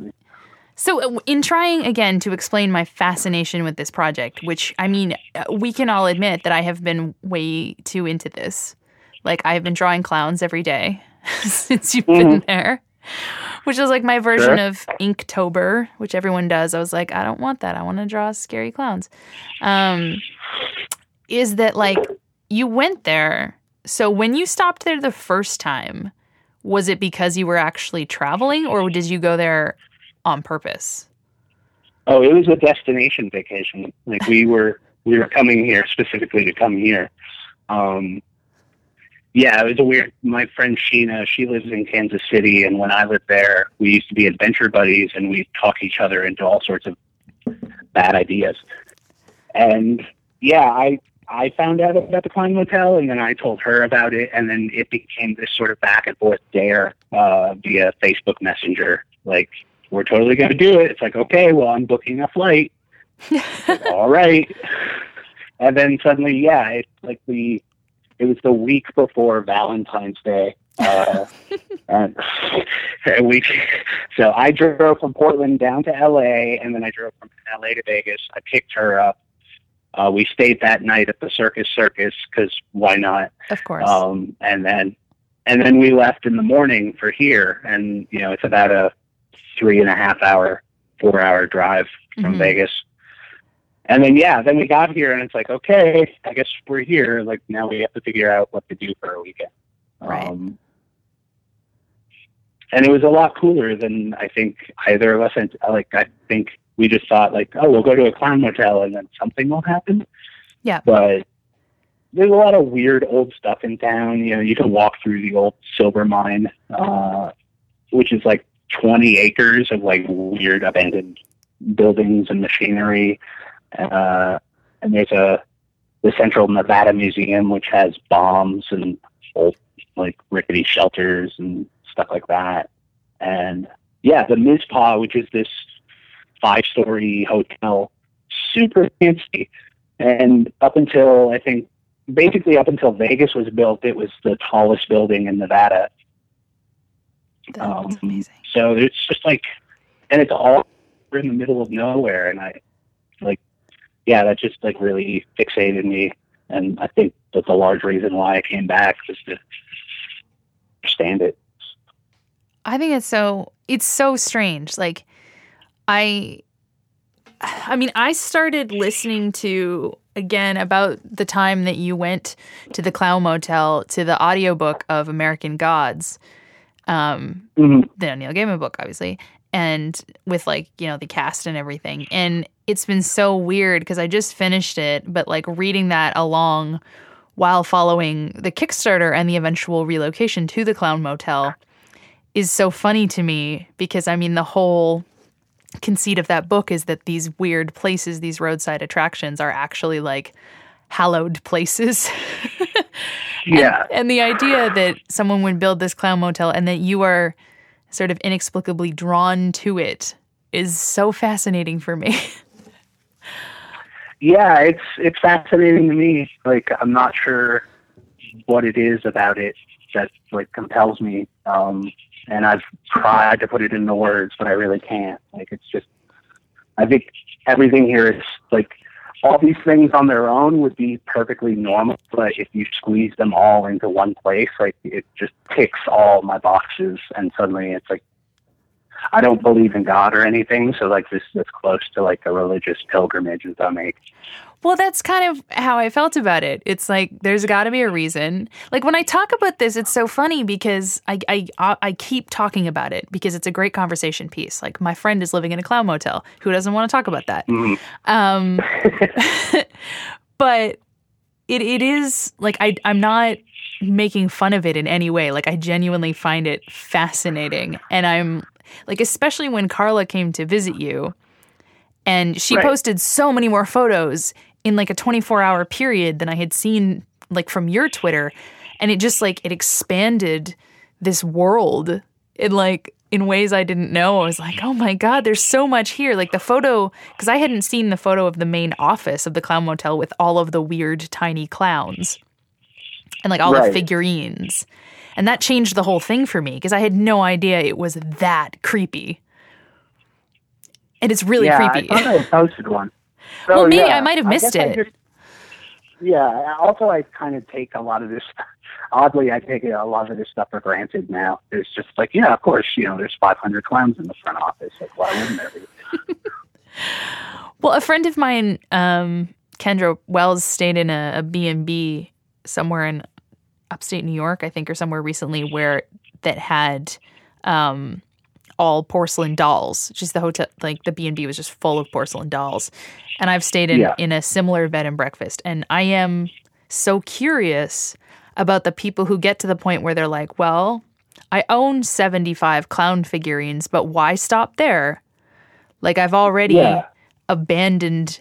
so uh, in trying again to explain my fascination with this project which i mean uh, we can all admit that i have been way too into this Like I've been drawing clowns every day since you've been there, which is like my version Sure. of Inktober, which everyone does. I was like, I don't want that. I want to draw scary clowns. Um, is that like you went there? So when you stopped there the first time, was it because you were actually traveling, or did you go there on purpose? Oh, it was a destination vacation. Like we were we were coming here specifically to come here. Um, yeah, it was a weird. My friend Sheena, she lives in Kansas City, and when I lived there, we used to be adventure buddies, and we talk each other into all sorts of bad ideas. And yeah, I I found out about the Clown Motel, and then I told her about it, and then it became this sort of back and forth dare uh, via Facebook Messenger. Like, we're totally going to do it. It's like, okay, well, I'm booking a flight. Like, all right. And then suddenly, yeah, it's like the it was the week before Valentine's Day. Uh, and a week. So I drove from Portland down to LA, and then I drove from LA to Vegas. I picked her up. Uh, we stayed that night at the Circus Circus because why not? Of course. Um, and then, and then we left in the morning for here, and you know it's about a three and a half hour, four hour drive from Mhm. Vegas. And then yeah, then we got here, and it's like okay, I guess we're here. Like now we have to figure out what to do for a weekend. Right. Um, and it was a lot cooler than I think either of us. And like I think we just thought like, oh, we'll go to a clown motel and then something will happen. Yeah. But there's a lot of weird old stuff in town. You know, you can walk through the old silver mine, uh, which is like 20 acres of like weird abandoned buildings and machinery. Uh, and there's a the Central Nevada Museum, which has bombs and old like rickety shelters and stuff like that. And yeah, the Mizpah, which is this five story hotel, super fancy. And up until I think basically up until Vegas was built, it was the tallest building in Nevada. That's um, amazing. So it's just like, and it's all we're in the middle of nowhere. And I like, yeah, that just like really fixated me. And I think that's a large reason why I came back was to understand it. I think it's so it's so strange. Like I I mean, I started listening to again about the time that you went to the Clown Motel to the audiobook of American Gods. Um Mhm. the Neil Gaiman book, obviously, and with like, you know, the cast and everything. And it's been so weird because I just finished it, but like reading that along while following the Kickstarter and the eventual relocation to the Clown Motel is so funny to me because I mean, the whole conceit of that book is that these weird places, these roadside attractions, are actually like hallowed places. Yeah. And the idea that someone would build this clown motel and that you are sort of inexplicably drawn to it is so fascinating for me. yeah, it's it's fascinating to me. Like I'm not sure what it is about it that like compels me. Um, and I've tried to put it into words, but I really can't. Like it's just, I think everything here is like all these things on their own would be perfectly normal, but if you squeeze them all into one place, like it just ticks all my boxes, and suddenly it's like I don't believe in God or anything, so like this is close to like a religious pilgrimage as I make. Well, that's kind of how I felt about it. It's like there's got to be a reason. Like when I talk about this, it's so funny because I, I I keep talking about it because it's a great conversation piece. Like my friend is living in a clown motel. Who doesn't want to talk about that? Mhm. Um, but it it is like I I'm not making fun of it in any way. Like I genuinely find it fascinating, and I'm like especially when Carla came to visit you, and she Right. posted so many more photos in like a 24 hour period than I had seen like from your Twitter, and it just like it expanded this world in like in ways I didn't know. I was like, oh my god, there's so much here. Like the photo, because I hadn't seen the photo of the main office of the clown motel with all of the weird tiny clowns and like all the figurines. And that changed the whole thing for me because I had no idea it was that creepy. And it's really yeah, creepy. I thought I posted one. Well, So, maybe yeah, I might have missed it. just- yeah. Also, I kind of take a lot of this. oddly, I take a lot of this stuff for granted now. It's just like, yeah, of course, you know, there's 500 clowns in the front office. Like, why wouldn't there be? Well, a friend of mine, um, Kendra Wells, stayed in a, a B&B somewhere in upstate New York, I think, or somewhere recently where that had um, all porcelain dolls. Just the hotel, like the B&B was just full of porcelain dolls. And I've stayed in, Yeah. in a similar bed and breakfast. And I am so curious about the people who get to the point where they're like, well, I own 75 clown figurines, but why stop there? Like I've already Yeah. abandoned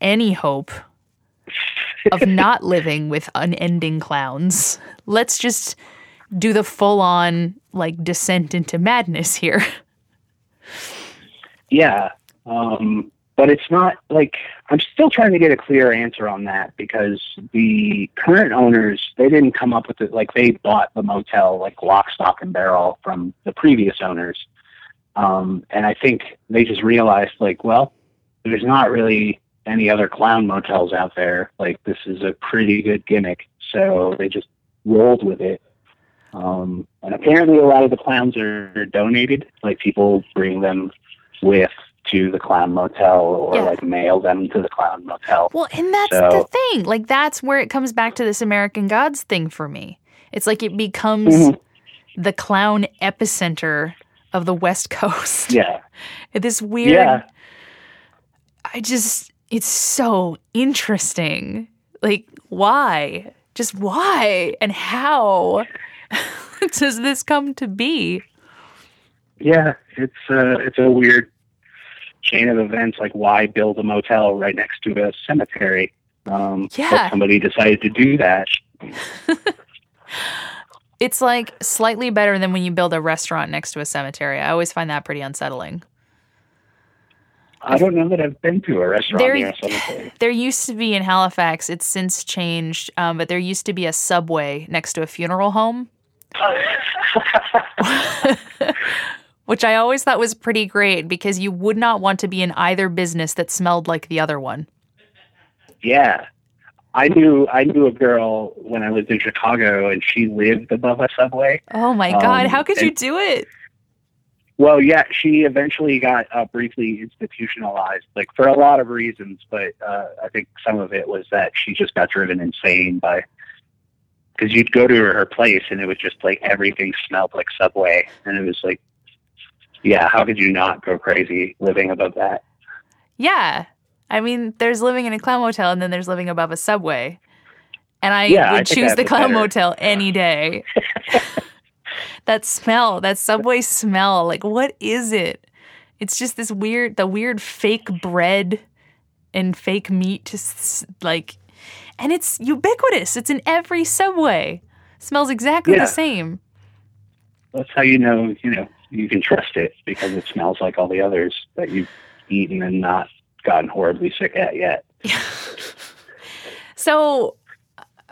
any hope of not living with unending clowns. Let's just do the full on like descent into madness here. Yeah. Um, but it's not like I'm still trying to get a clear answer on that because the current owners they didn't come up with it like they bought the motel like lock, stock, and barrel from the previous owners, um, and I think they just realized like, well, there's not really any other clown motels out there. Like this is a pretty good gimmick, so they just rolled with it. Um, and apparently, a lot of the clowns are donated. Like people bring them with to the clown motel or Yeah. like mail them to the clown motel. Well, and that's So- the thing. Like that's where it comes back to this American Gods thing for me. It's like it becomes Mhm. the clown epicenter of the West Coast. Yeah, This weird yeah, I just it's so interesting. Like why? Just why and how does this come to be? yeah. It's uh, it's a weird chain of events. Like, why build a motel right next to a cemetery? Um, Yeah. somebody decided to do that. It's like slightly better than when you build a restaurant next to a cemetery. I always find that pretty unsettling. I don't know that I've been to a restaurant There- near a cemetery. There used to be in Halifax, it's since changed, um, but there used to be a subway next to a funeral home, which I always thought was pretty great because you would not want to be in either business that smelled like the other one. Yeah. I knew I knew a girl when I lived in Chicago and she lived above a subway. Oh my God, Um, how could you do it? Well, yeah, she eventually got uh, briefly institutionalized, like for a lot of reasons, but uh, I think some of it was that she just got driven insane by because you'd go to her, place and it was just like everything smelled like Subway, and it was like, yeah, how could you not go crazy living above that? Yeah. I mean, there's living in a clown motel and then there's living above a subway. And I Yeah, would think choose the clown better. motel any day. that smell, that subway smell, like what is it? It's just this weird, the weird fake bread and fake meat, just like, and it's ubiquitous. It's in every subway. smells exactly Yeah. the same. That's how you know, you know, you can trust it because it smells like all the others that you've eaten and not gotten horribly sick at yet. So,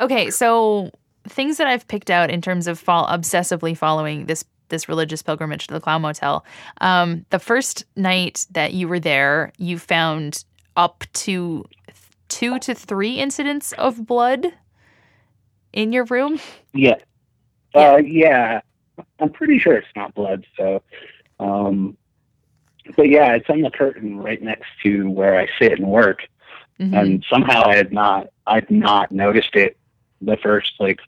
okay, so things that I've picked out in terms of fall obsessively following this this religious pilgrimage to the Clown Motel. Um, the first night that you were there, you found up to two to three incidents of blood in your room. Yeah. Uh, yeah. I'm pretty sure it's not blood. So, um, but yeah, it's on the curtain right next to where I sit and work. Mhm. And somehow I had not, I'd not noticed it the first like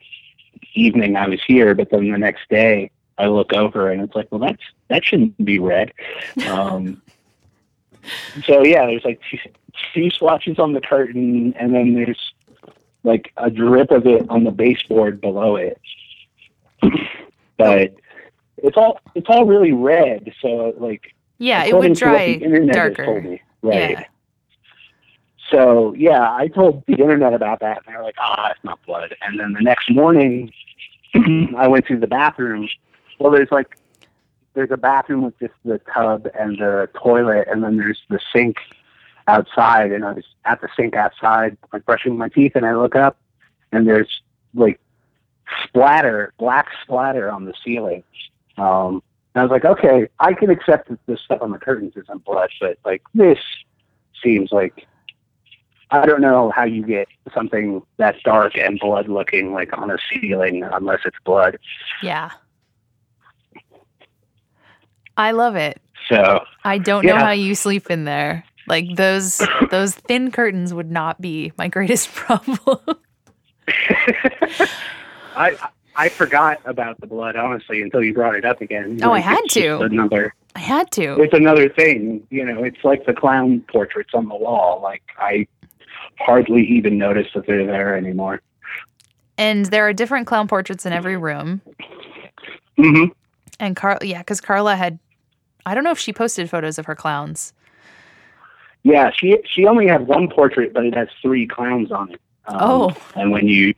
evening I was here. But then the next day I look over and it's like, well, that's, that shouldn't be red. Um, so yeah, there's like two, two swatches on the curtain and then there's like a drip of it on the baseboard below it. but it's all it's all really red, so like yeah, it would dry the internet has told darker. me, right? Yeah. So yeah, I told the internet about that, and they were like, "Ah, it's not blood." And then the next morning, I went to the bathroom. Well, there's like there's a bathroom with just the tub and the toilet, and then there's the sink outside. And I was at the sink outside, like brushing my teeth, and I look up, and there's like splatter, black splatter on the ceiling. Um, and I was like, okay, I can accept that this stuff on the curtains isn't blood, but like this seems like I don't know how you get something that's dark and blood looking like on a ceiling unless it's blood. Yeah. I love it. So I don't know how you sleep in there. Like those those thin curtains would not be my greatest problem. I I forgot about the blood honestly until you brought it up again. Oh, I had to. Another I had to. it's another thing. You know, it's like the clown portraits on the wall. Like I hardly even notice that they're there anymore. And there are different clown portraits in every room. hmm And Carl yeah, cuz Carla had I don't know if she posted photos of her clowns. Yeah, she she only had one portrait, but it has three clowns on it. Um, Oh. and when you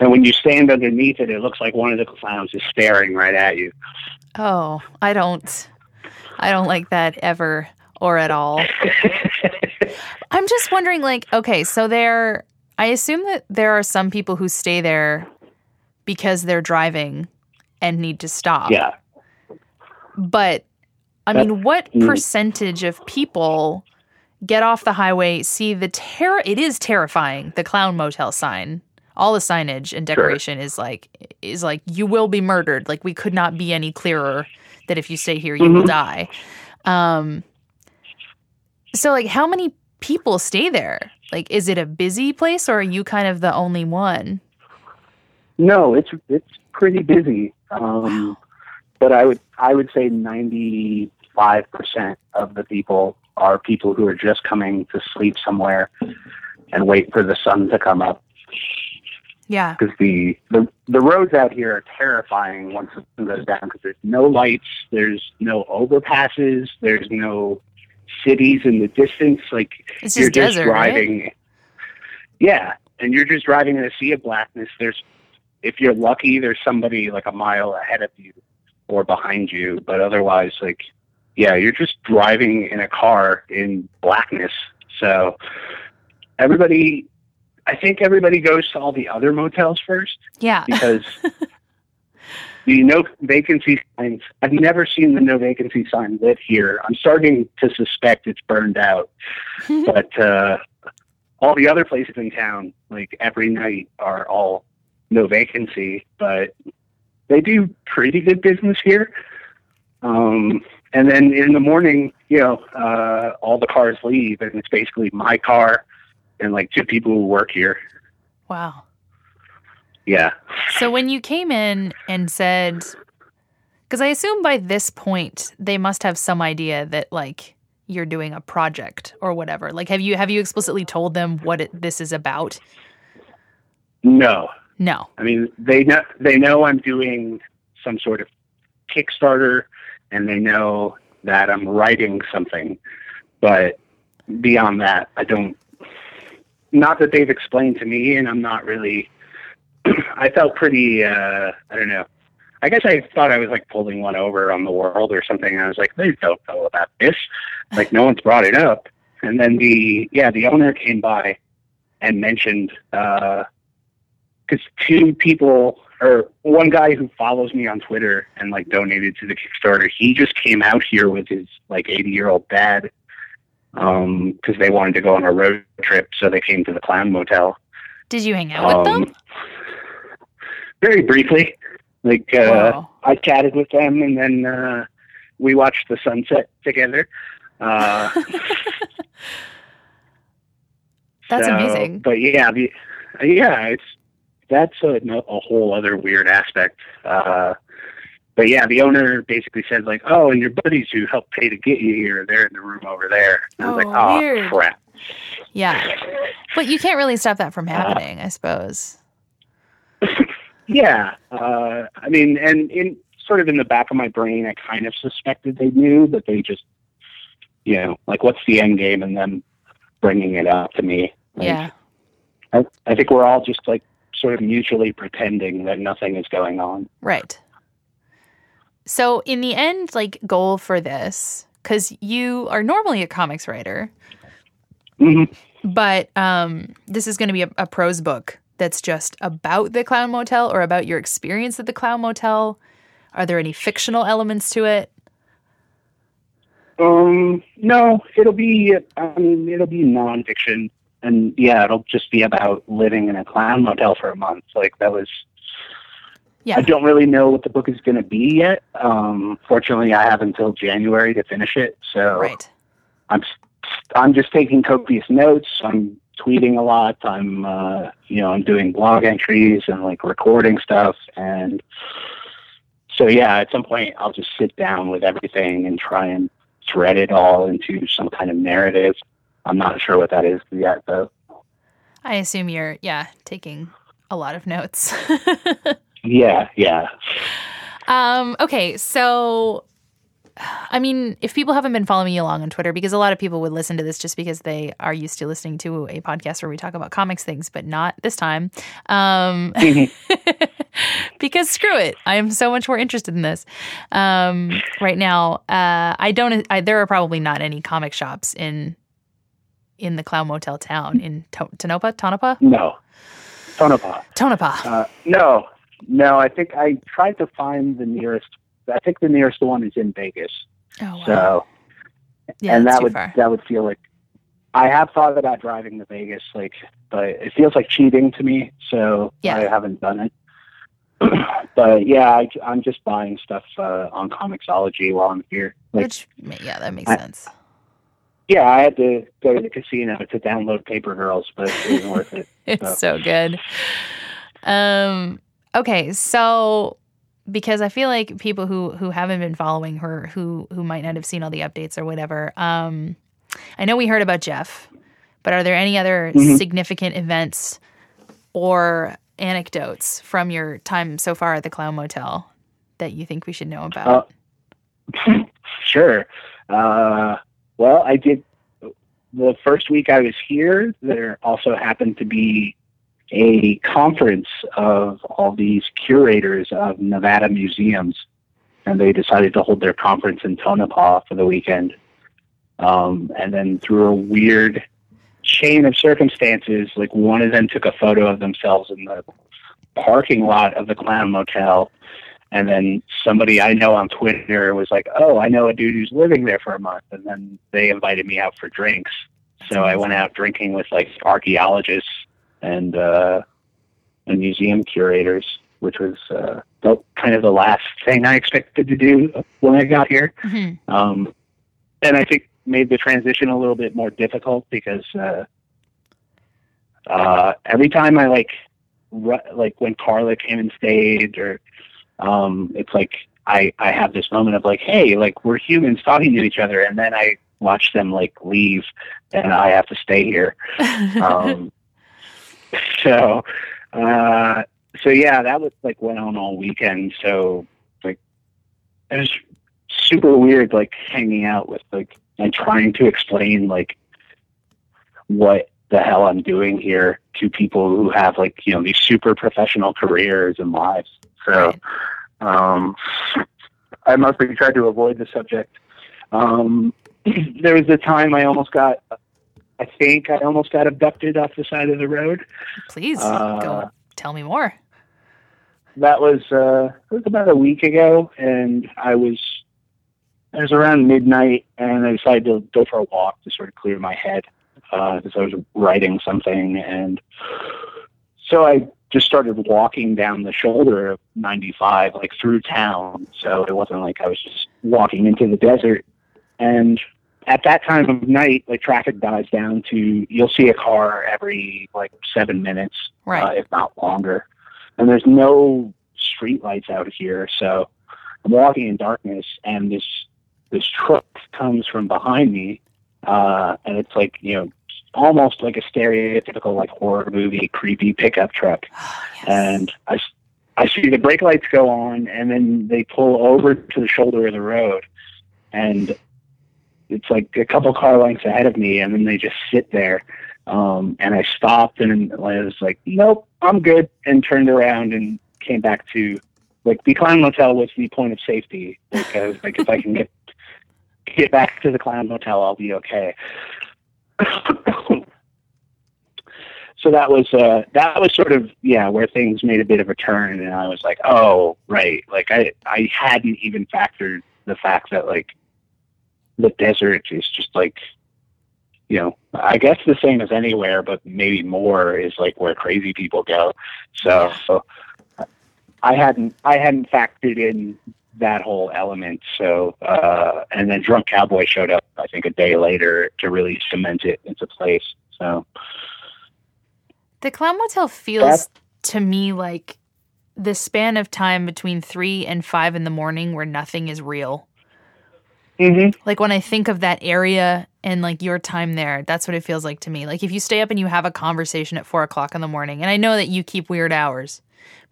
and when you stand underneath it, it looks like one of the clowns is staring right at you. Oh, I don't I don't like that ever or at all. I'm just wondering like okay, so there I assume that there are some people who stay there because they're driving and need to stop. yeah, But I That- mean, what mm. percentage of people get off the highway, see the terror? It is terrifying. The clown motel sign, all the signage and decoration is like is like you will be murdered. Like we could not be any clearer that if you stay here, you will Mhm. die. Um. So, like, how many people stay there? Like, is it a busy place, or are you kind of the only one? no, it's it's pretty busy. Um, but I would I would say ninety five percent of the people are people who are just coming to sleep somewhere and wait for the sun to come up. Yeah. because the, the the roads out here are terrifying once the sun goes down because there's no lights, there's no overpasses, there's no cities in the distance. Like It's you're just desert, right? driving. Yeah, and you're just driving in a sea of blackness. There's if you're lucky, there's somebody like a mile ahead of you or behind you, but otherwise, like yeah, you're just driving in a car in blackness. So everybody. I think everybody goes to all the other motels first Yeah. because the no vacancy signs. I've never seen the no vacancy sign lit here. I'm starting to suspect it's burned out, but uh, all the other places in town, like every night, are all no vacancy. But they do pretty good business here. Um, and then in the morning, you know, uh, all the cars leave, and it's basically my car and like two people who work here. Wow. Yeah. So when you came in and said, because I assume by this point they must have some idea that like you're doing a project or whatever. Like, have you have you explicitly told them what it, this is about? No, No. I mean, they know they know I'm doing some sort of Kickstarter, and they know that I'm writing something. But beyond that, I don't. Not that they've explained to me, and I'm not really. I felt pretty. Uh, I don't know. I guess I thought I was like pulling one over on the world or something. I was like, they don't know about this. Like, no one's brought it up. And then the yeah, the owner came by and mentioned uh, because two people or one guy who follows me on Twitter and like donated to the Kickstarter, he just came out here with his like 80 year old dad um because they wanted to go on a road trip, so they came to the Clown Motel. Did you hang out with them? Um, Very briefly, like uh, Wow. I chatted with them, and then uh, we watched the sunset together. Uh, That's so- amazing. But yeah, the, yeah, it's that's a, a whole other weird aspect. Uh, but yeah, the owner basically said like, "Oh, and your buddies who helped pay to get you here, they're in the room over there." And I was Oh, like, "Oh weird. crap." Yeah. But you can't really stop that from happening, I suppose. Yeah, uh, I mean, and in sort of in the back of my brain, I kind of suspected they knew, but they just, you know, like, what's the end game, and them bringing it up to me. Like, Yeah. I, I think we're all just like sort of mutually pretending that nothing is going on. Right. So, in the end, like, goal for this, because you are normally a comics writer, hmm but um, this is going to be a, a prose book that's just about the Clown Motel or about your experience at the Clown Motel. Are there any fictional elements to it? Um, no, it'll be. I mean, it'll be nonfiction. And yeah, it'll just be about living in a clown motel for a month. Like that was. Yeah. I don't really know what the book is going to be yet. Um, fortunately, I have until January to finish it, so Right. I'm I'm just taking copious notes. I'm tweeting a lot. I'm uh, you know I'm doing blog entries and like recording stuff. And so yeah, at some point I'll just sit down with everything and try and thread it all into some kind of narrative. I'm not sure what that is yet though. I assume you're, yeah, taking a lot of notes. Yeah, yeah. um, okay, so I mean, if people haven't been following you along on Twitter, because a lot of people would listen to this just because they are used to listening to a podcast where we talk about comics things, but not this time. Um, because screw it, I am so much more interested in this um, right now. Uh, I don't. I, there are probably not any comic shops in in the Clown Motel town in to- Tonopah, Tonopah, No. Tonopah. Tonopah. Uh, no, no. I think I tried to find the nearest. I think the nearest one is in Vegas. oh wow, So, yeah, and that would far. that would feel like I have thought about driving to Vegas, like, but it feels like cheating to me. So Yeah. I haven't done it. but yeah, I, I'm just buying stuff uh, on Comixology while I'm here. Like, Which, yeah, that makes I- sense. Yeah, I had to go to the casino to download Paper Girls, but it wasn't worth it. It's so good. Um, okay, so because I feel like people who who haven't been following her, who who might not have seen all the updates or whatever, um, I know we heard about Jeff, but are there any other Mhm. significant events or anecdotes from your time so far at the Clown Motel that you think we should know about? Sure. Uh, well, I did. The first week I was here, there also happened to be a conference of all these curators of Nevada museums, and they decided to hold their conference in Tonopah for the weekend. Um, and then through a weird chain of circumstances, like one of them took a photo of themselves in the parking lot of the Clown Motel, and then somebody I know on Twitter was like, "Oh, I know a dude who's living there for a month," and then they invited me out for drinks. So I went out drinking with like archaeologists and uh, and museum curators, which was uh, the, kind of the last thing I expected to do when I got here. Mhm. Um, and I think made the transition a little bit more difficult because uh, uh, every time I like ru- like when Carla came and stayed, or um, it's like I I have this moment of like, hey, like we're humans talking to each other, and then I watch them like leave, and I have to stay here. Um, so, uh, so yeah, that was like went on all weekend. So like, it was super weird, like hanging out with like and trying to explain like what the hell I'm doing here to people who have like you know these super professional careers and lives. So, um, I mostly tried to avoid the subject. Um, there was a time I almost got. I think I almost got abducted off the side of the road. Please Uh, go tell me more. That was uh, it was about a week ago, and I was it was around midnight, and I decided to go for a walk to sort of clear my head because I was writing something, and so I just started walking down the shoulder of 95, like through town. So it wasn't like I was just walking into the desert, and at that time of night, like traffic dies down to you'll see a car every like seven minutes, Right. uh, if not longer. And there's no street lights out here, so I'm walking in darkness, and this this truck comes from behind me, uh, and it's like you know almost like a stereotypical like horror movie creepy pickup truck Oh, yes. and I, I see the brake lights go on, and then they pull over to the shoulder of the road, and it's like a couple car lengths ahead of me, and then they just sit there. Um, and I stopped, and I was like, "Nope, I'm good," and turned around and came back to like the clown motel was the point of safety because like if I can get get back to the clown motel, I'll be okay. So that was uh that was sort of yeah where things made a bit of a turn and i was like oh right like i i hadn't even factored the fact that like the desert is just like you know, I guess the same as anywhere, but maybe more is like where crazy people go. So, so I hadn't I hadn't factored in that whole element. So, uh, and then Drunk Cowboy showed up, I think, a day later to really cement it into place. So, The Clown Motel feels to me like the span of time between three and five in the morning where nothing is real. mm-hmm. Like when I think of that area and like your time there, that's what it feels like to me. Like if you stay up and you have a conversation at four o'clock in the morning, and I know that you keep weird hours,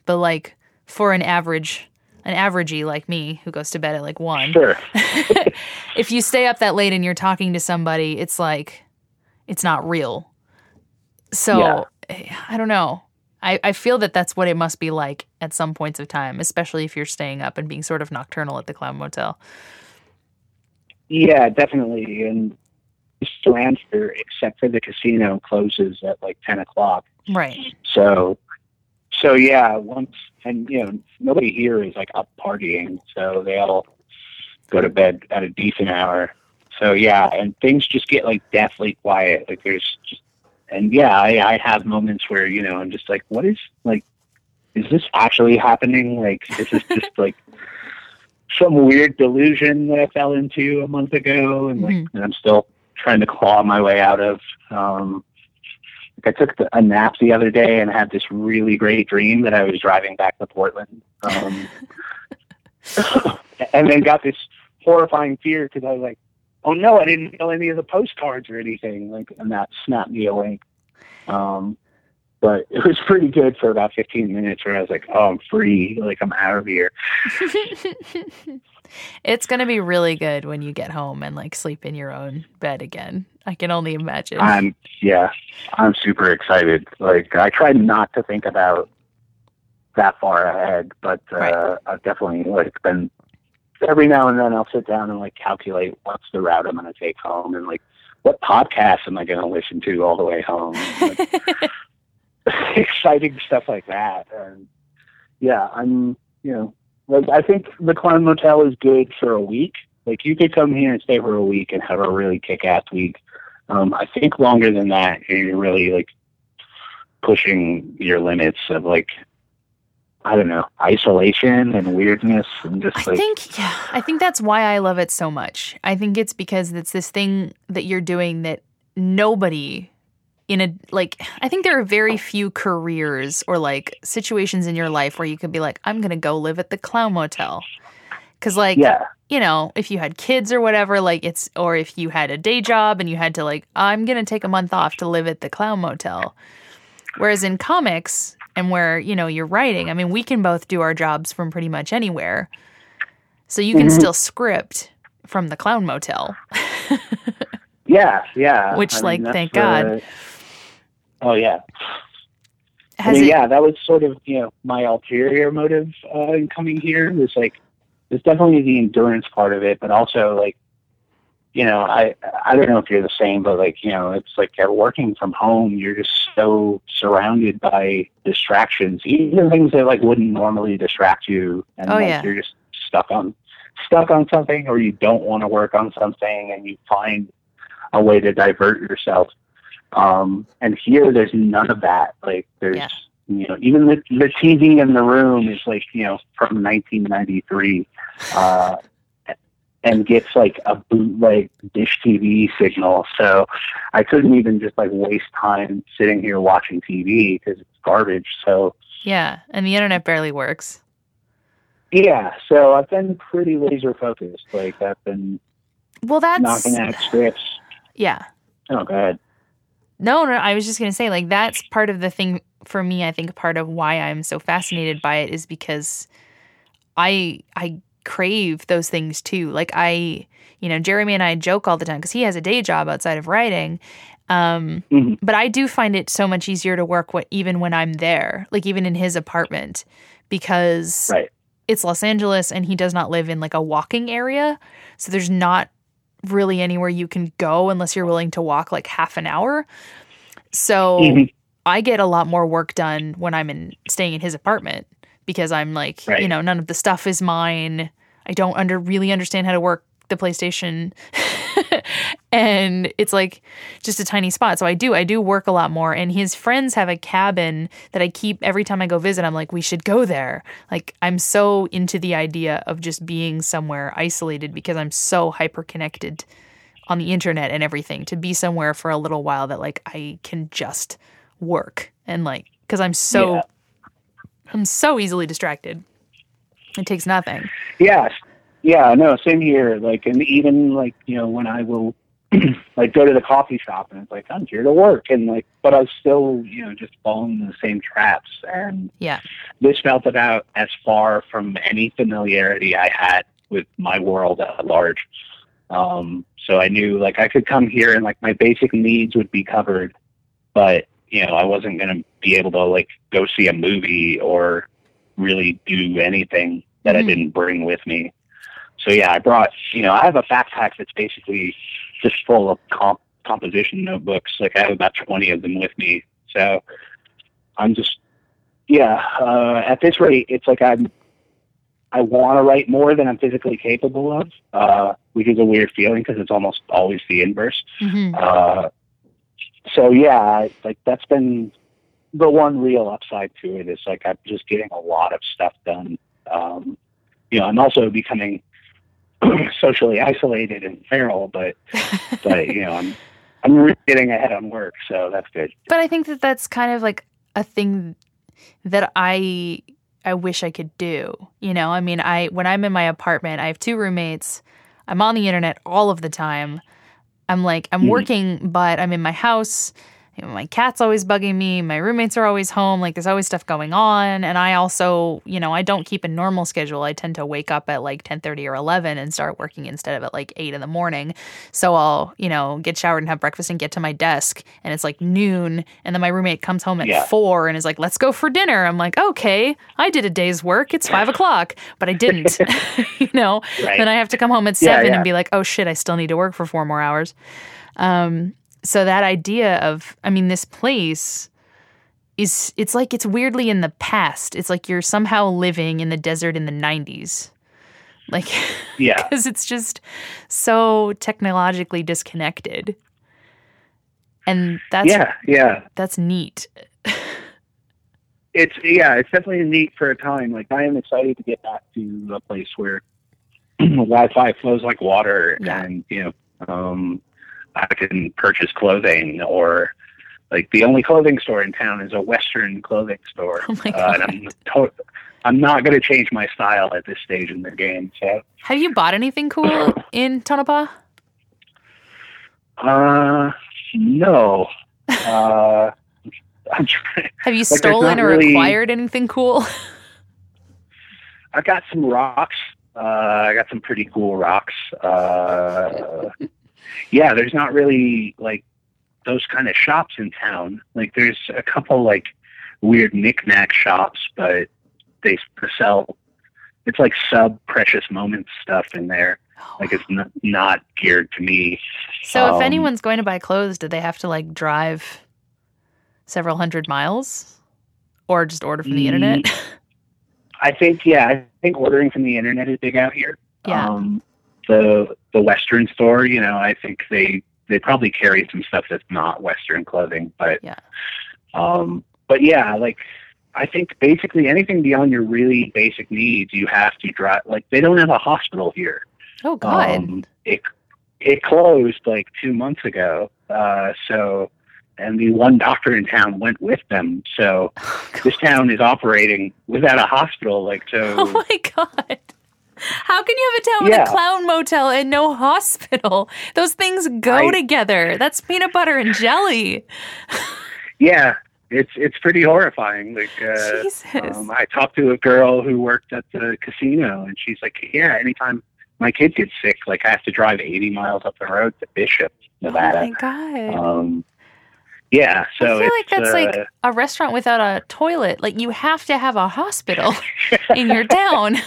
but like for an average, an averagey like me who goes to bed at like one, sure. if you stay up that late and you're talking to somebody, it's like it's not real. So I don't know. I, I feel that that's what it must be like at some points of time, especially if you're staying up and being sort of nocturnal at the Clown Motel. Yeah, definitely. And Stranster, except for the casino, closes at like ten o'clock. Right. So, so yeah, once and you know nobody here is like up partying, so they all go to bed at a decent hour. So yeah, and things just get like deathly quiet. Like there's just, and yeah, I, I have moments where you know I'm just like, what is like, is this actually happening? Like, this is this just like some weird delusion that I fell into a month ago, and like, Mhm. and I'm still trying to claw my way out of. Um, I took the, a nap the other day and had this really great dream that I was driving back to Portland, um, and then got this horrifying fear because I was like, "Oh no, I didn't know any of the postcards or anything." Like, and that snapped me awake. Um, but it was pretty good for about 15 minutes where I was like, "Oh, I'm free! Like I'm out of here." it's going to be really good when you get home and like sleep in your own bed again. I can only imagine. I'm yeah, I'm super excited. Like I try not to think about that far ahead, but uh, Right. I've definitely like been every now and then I'll sit down and like calculate what's the route I'm going to take home and like what podcast am I going to listen to all the way home. Like, exciting stuff like that. And yeah, I'm you know like I think the Clown Motel is good for a week. Like you could come here and stay for a week and have a really kick-ass week. Um, I think longer than that, you're really like pushing your limits of like I don't know isolation and weirdness and just I think yeah, I think that's why I love it so much. I think it's because it's this thing that you're doing that nobody in a like I think there are very few careers or like situations in your life where you could be like I'm going to go live at the clown motel. Cuz like yeah, you know, if you had kids or whatever, like it's, or if you had a day job and you had to, like, I'm going to take a month off to live at the clown motel. Whereas in comics and where, you know, you're writing, I mean, we can both do our jobs from pretty much anywhere. So you can Mhm. still script from the clown motel. yeah, yeah. Which, like, that's thank God. the- oh yeah. I Has mean, it, yeah, that was sort of you know my ulterior motive uh, in coming here was like there's definitely the endurance part of it, but also like you know I I don't know if you're the same, but like you know it's like uh, working from home, you're just so surrounded by distractions, even things that like wouldn't normally distract you, and Oh, like, yeah. you're just stuck on stuck on something, or you don't want to work on something, and you find a way to divert yourself. Um, and here, there's none of that. Like, there's, Yeah. you know, even the, the TV in the room is like, you know, from 1993, uh, and gets like a bootleg dish TV signal. So I couldn't even just like waste time sitting here watching TV because it's garbage. So yeah. And the internet barely works. yeah, so I've been pretty laser focused. Like I've been Well, that's, knocking out scripts. yeah. Oh, go ahead. No, no, I was just going to say, like, that's part of the thing for me. I think part of why I'm so fascinated by it is because I, I crave those things too. Like, I, you know, Jeremy and I joke all the time because he has a day job outside of writing. Um, Mhm. But I do find it so much easier to work what, even when I'm there, like, even in his apartment, because Right. it's Los Angeles and he does not live in like a walking area. So there's not really anywhere you can go unless you're willing to walk like half an hour. So Mhm. I get a lot more work done when I'm in staying in his apartment because I'm like, Right. you know, none of the stuff is mine. I don't under really understand how to work the PlayStation. and it's like just a tiny spot. So I do, I do work a lot more. And his friends have a cabin that I keep every time I go visit. I'm like, we should go there. Like, I'm so into the idea of just being somewhere isolated because I'm so hyper connected on the internet and everything to be somewhere for a little while that like I can just work and like, because I'm so, Yeah. I'm so easily distracted. It takes nothing. Yes. Yeah, no, same here. Like, and even like, you know, when I will like go to the coffee shop and it's like, I'm here to work. And like, but I was still, you know, just falling in the same traps. And Yeah. this felt about as far from any familiarity I had with my world at large. Um, so I knew like I could come here and like my basic needs would be covered, but you know, I wasn't going to be able to like go see a movie or really do anything that Mhm. I didn't bring with me. So yeah, I brought, you know, I have a backpack that's basically just full of comp- composition notebooks. Like I have about 20 of them with me. So I'm just, yeah, uh, at this rate, it's like I'm, I want to write more than I'm physically capable of, uh, which is a weird feeling because it's almost always the inverse. hmm Uh, so yeah, like that's been the one real upside to it is like I'm just getting a lot of stuff done. Um, you know, I'm also becoming socially isolated and feral, but but you know, I'm I'm really getting ahead on work, so that's good. But I think that that's kind of like a thing that I I wish I could do. You know, I mean, I when I'm in my apartment, I have two roommates. I'm on the internet all of the time. I'm like I'm Mhm. working, but I'm in my house. You know, my cat's always bugging me. My roommates are always home. Like there's always stuff going on, and I also, you know, I don't keep a normal schedule. I tend to wake up at like 10:30 or 11 and start working instead of at like 8 in the morning. So I'll, you know, get showered and have breakfast and get to my desk and it's like noon and then my roommate comes home at Yeah. four and is like, let's go for dinner. I'm like, okay, I did a day's work. It's five o'clock, but I didn't, you know, Right. then I have to come home at Yeah, seven yeah. and be like, oh shit, I still need to work for four more hours. Um, so that idea of, I mean, this place is, it's like it's weirdly in the past. It's like you're somehow living in the desert in the 90s. Like, Yeah, because it's just so technologically disconnected and that's yeah, yeah. that's neat It's yeah, it's definitely neat for a time. Like I am excited to get back to a place where Wi-Fi flows like water, Yeah. and you know, um, I can purchase clothing or like the only clothing store in town is a Western clothing store. Oh my Uh, and I'm to- I'm not going to change my style at this stage in the game. So, have you bought anything cool in Tonopah uh, no. Uh, I'm trying. have you there's stolen or really- acquired anything cool I got some rocks. Uh, I got some pretty cool rocks. Uh, yeah, there's not really like those kind of shops in town. Like there's a couple like weird knickknack shops, but they sell. It's like sub precious moments stuff in there. Like it's not, not geared to me. so if um, anyone's going to buy clothes do they have to like drive several hundred miles or just order from the internet I think yeah, I think ordering from the internet is big out here. Yeah. Um, the the Western store, you know, I think they they probably carry some stuff that's not Western clothing, but Yeah. Um, but yeah, like I think basically anything beyond your really basic needs, you have to drive. Like they don't have a hospital here. oh god Um, it it closed like two months ago. Uh, so, and the one doctor in town went with them. So this town is operating without a hospital. Like so. oh my god how can you have a town with Yeah. a clown motel and no hospital? Those things go I- together. That's peanut butter and jelly. Yeah, it's it's pretty horrifying. Like uh, Jesus. um, I talked to a girl who worked at the casino, and she's like, "Yeah, anytime my kid gets sick, like I have to drive 80 miles up the road to Bishop, Oh Nevada." my god. um, yeah, so I feel like that's uh, like a restaurant without a toilet. Like you have to have a hospital in your town.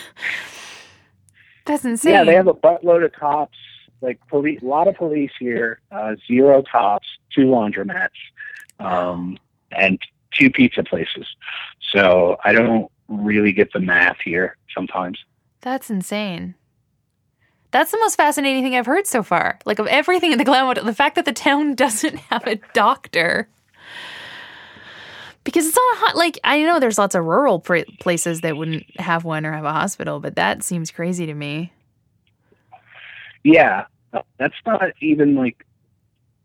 That's insane. yeah, they have a buttload of cops. Like police, a lot of police here. Uh, zero cops, two laundromats, um, and two pizza places. So I don't really get the math here sometimes. That's insane. That's the most fascinating thing I've heard so far. Like of everything in the Motel, the fact that the town doesn't have a doctor. Because it's not a hot, like, I know there's lots of rural pra- places that wouldn't have one or have a hospital, but that seems crazy to me. Yeah, uh, that's not even like.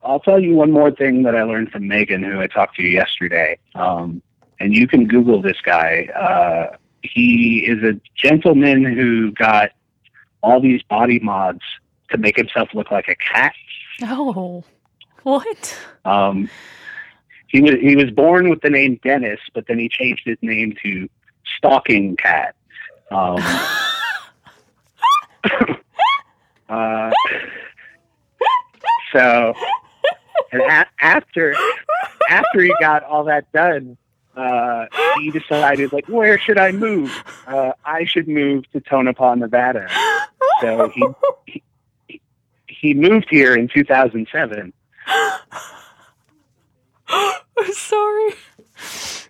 I'll tell you one more thing that I learned from Megan, who I talked to yesterday. Um, and you can Google this guy. Uh, he is a gentleman who got all these body mods to make himself look like a cat. Oh, what? Um, he was he was born with the name Dennis, but then he changed his name to Stalking Cat. Um, uh, so, and a- after after he got all that done, uh, he decided like, where should I move? Uh, I should move to Tonopah, Nevada. So he he, he moved here in 2007. I'm sorry.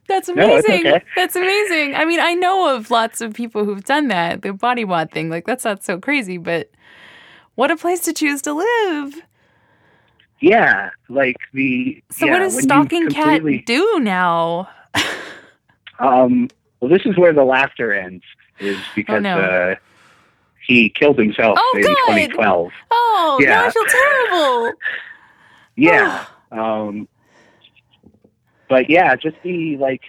That's No, amazing. okay. That's amazing. I mean, I know of lots of people who've done that, the body mod thing. Like, that's not so crazy, but what a place to choose to live. Yeah, like the. So, yeah, what does Stalking Cat do now? Um, well, this is where the laughter ends, is because no. uh, he killed himself Oh, in good. 2012. Oh, now I Yeah. feel terrible. Yeah. um, but yeah, just the like,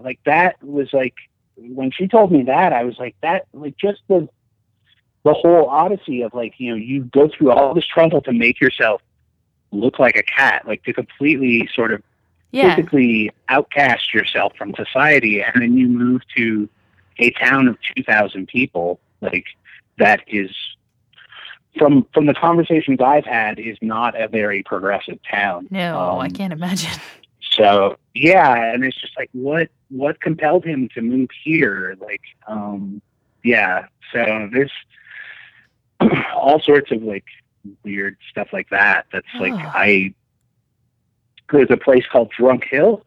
like that was like when she told me that, I was like that, like just the the whole odyssey of like you know you go through all this trouble to make yourself look like a cat, like to completely sort of Yeah. physically outcast yourself from society and then you move to a town of 2000 people like that is from from the conversations I've had is not a very progressive town. No, I Um, can't imagine. So yeah, and it's just like what what compelled him to move here? Like, um, yeah. So there's all sorts of like weird stuff like that. That's like Oh. I there's a place called Drunk Hill,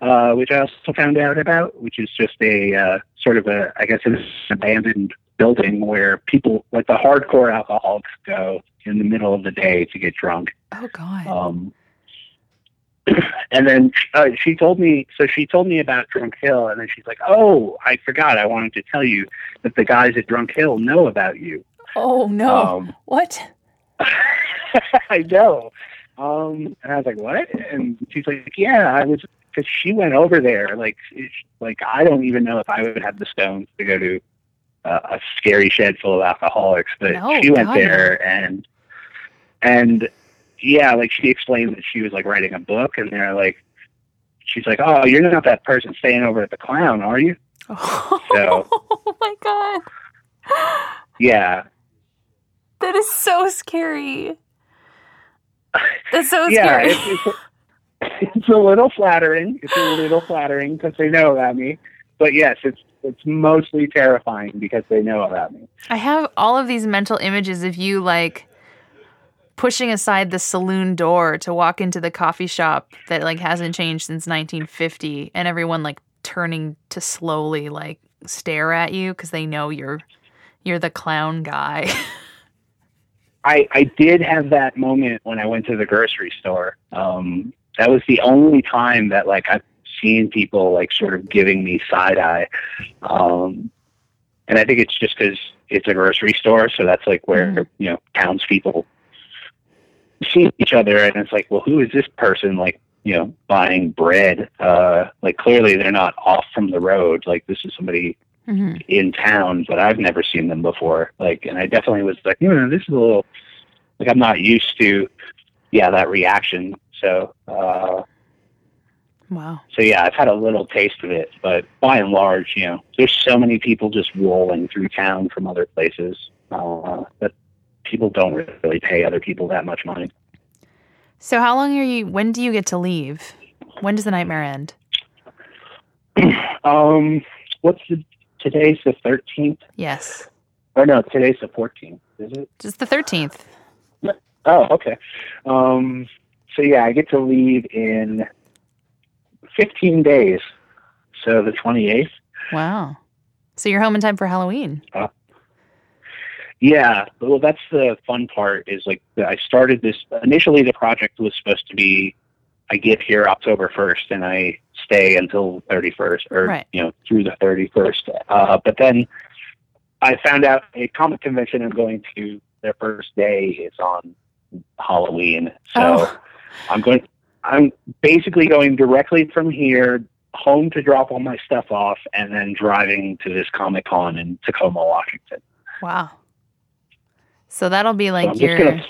uh, which I also found out about, which is just a uh, sort of a I guess it's an abandoned building where people like the hardcore alcoholics go in the middle of the day to get drunk. Oh, God. Um, and then uh, she told me, so she told me about Drunk Hill, and then she's like, "Oh, I forgot. I wanted to tell you that the guys at Drunk Hill know about you." oh, no. Um, what? I know. Um, and I was like, "What?" And she's like, "Yeah, I was." Because she went over there, like, like I don't even know if I would have the stones to go to uh, a scary shed full of alcoholics, but No, she went God, there and and yeah, like she explained that she was like writing a book, and they're like, she's like, "Oh, you're not that person staying over at the Clown, are you?" So- oh, my God. Yeah, That is so scary. That's so yeah, scary. it's, it's, a, it's a little flattering. It's a little flattering because they know about me, but yes, it's it's mostly terrifying because they know about me. I have all of these mental images of you like pushing aside the saloon door to walk into the coffee shop that like hasn't changed since 1950 and everyone like turning to slowly like stare at you cuz they know you're you're the clown guy. I, I did have that moment when I went to the grocery store. Um, that was the only time that like I've seen people like sort of giving me side eye. Um, and I think it's just because it's a grocery store, so that's like where Mhm. you know townspeople see each other, and it's like, well, who is this person? Like you know, buying bread. Uh, like clearly they're not off from the road. Like this is somebody hmm in town, but I've never seen them before. Like, and I definitely was like, you know, this is a little like I'm not used to, yeah, that reaction. So, uh, Wow. so yeah, I've had a little taste of it, but by and large, you know, there's so many people just rolling through town from other places uh, that people don't really pay other people that much money. So how long are you when do you get to leave? When does the nightmare end? Um, what's the today's the 13th? Yes. Or no, today's the 14th. Is it? Just the 13th. Oh, okay. Um, so yeah, I get to leave in 15 days. So the 28th. Wow. So you're home in time for Halloween. Yeah, well, that's the fun part. Is like I started this initially. The project was supposed to be, I get here October first, and I stay until thirty first, or Right. you know through the thirty first. Uh, but then I found out a comic convention I'm going to. Their first day is on Halloween, so Oh. I'm going. I'm basically going directly from here home to drop all my stuff off, and then driving to this Comic Con in Tacoma, Washington. Wow. So that'll be like I'm your gonna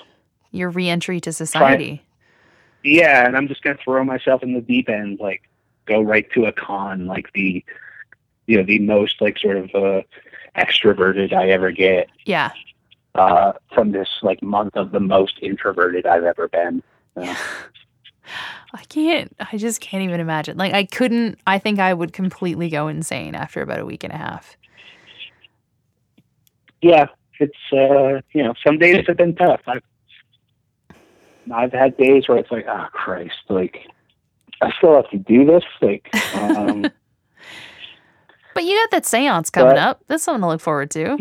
your reentry to society. Yeah, and I'm just gonna throw myself in the deep end, like go right to a con, like the you know, the most like sort of uh extroverted I ever get, Yeah. uh, from this like month of the most introverted I've ever been. So, I can't I just can't even imagine. Like I couldn't I think I would completely go insane after about a week and a half. yeah, it's uh you know, some days have been tough. I've I've had days where it's like, oh Christ, like I still have to do this. Like um But you got that seance coming But- up. That's something to look forward to.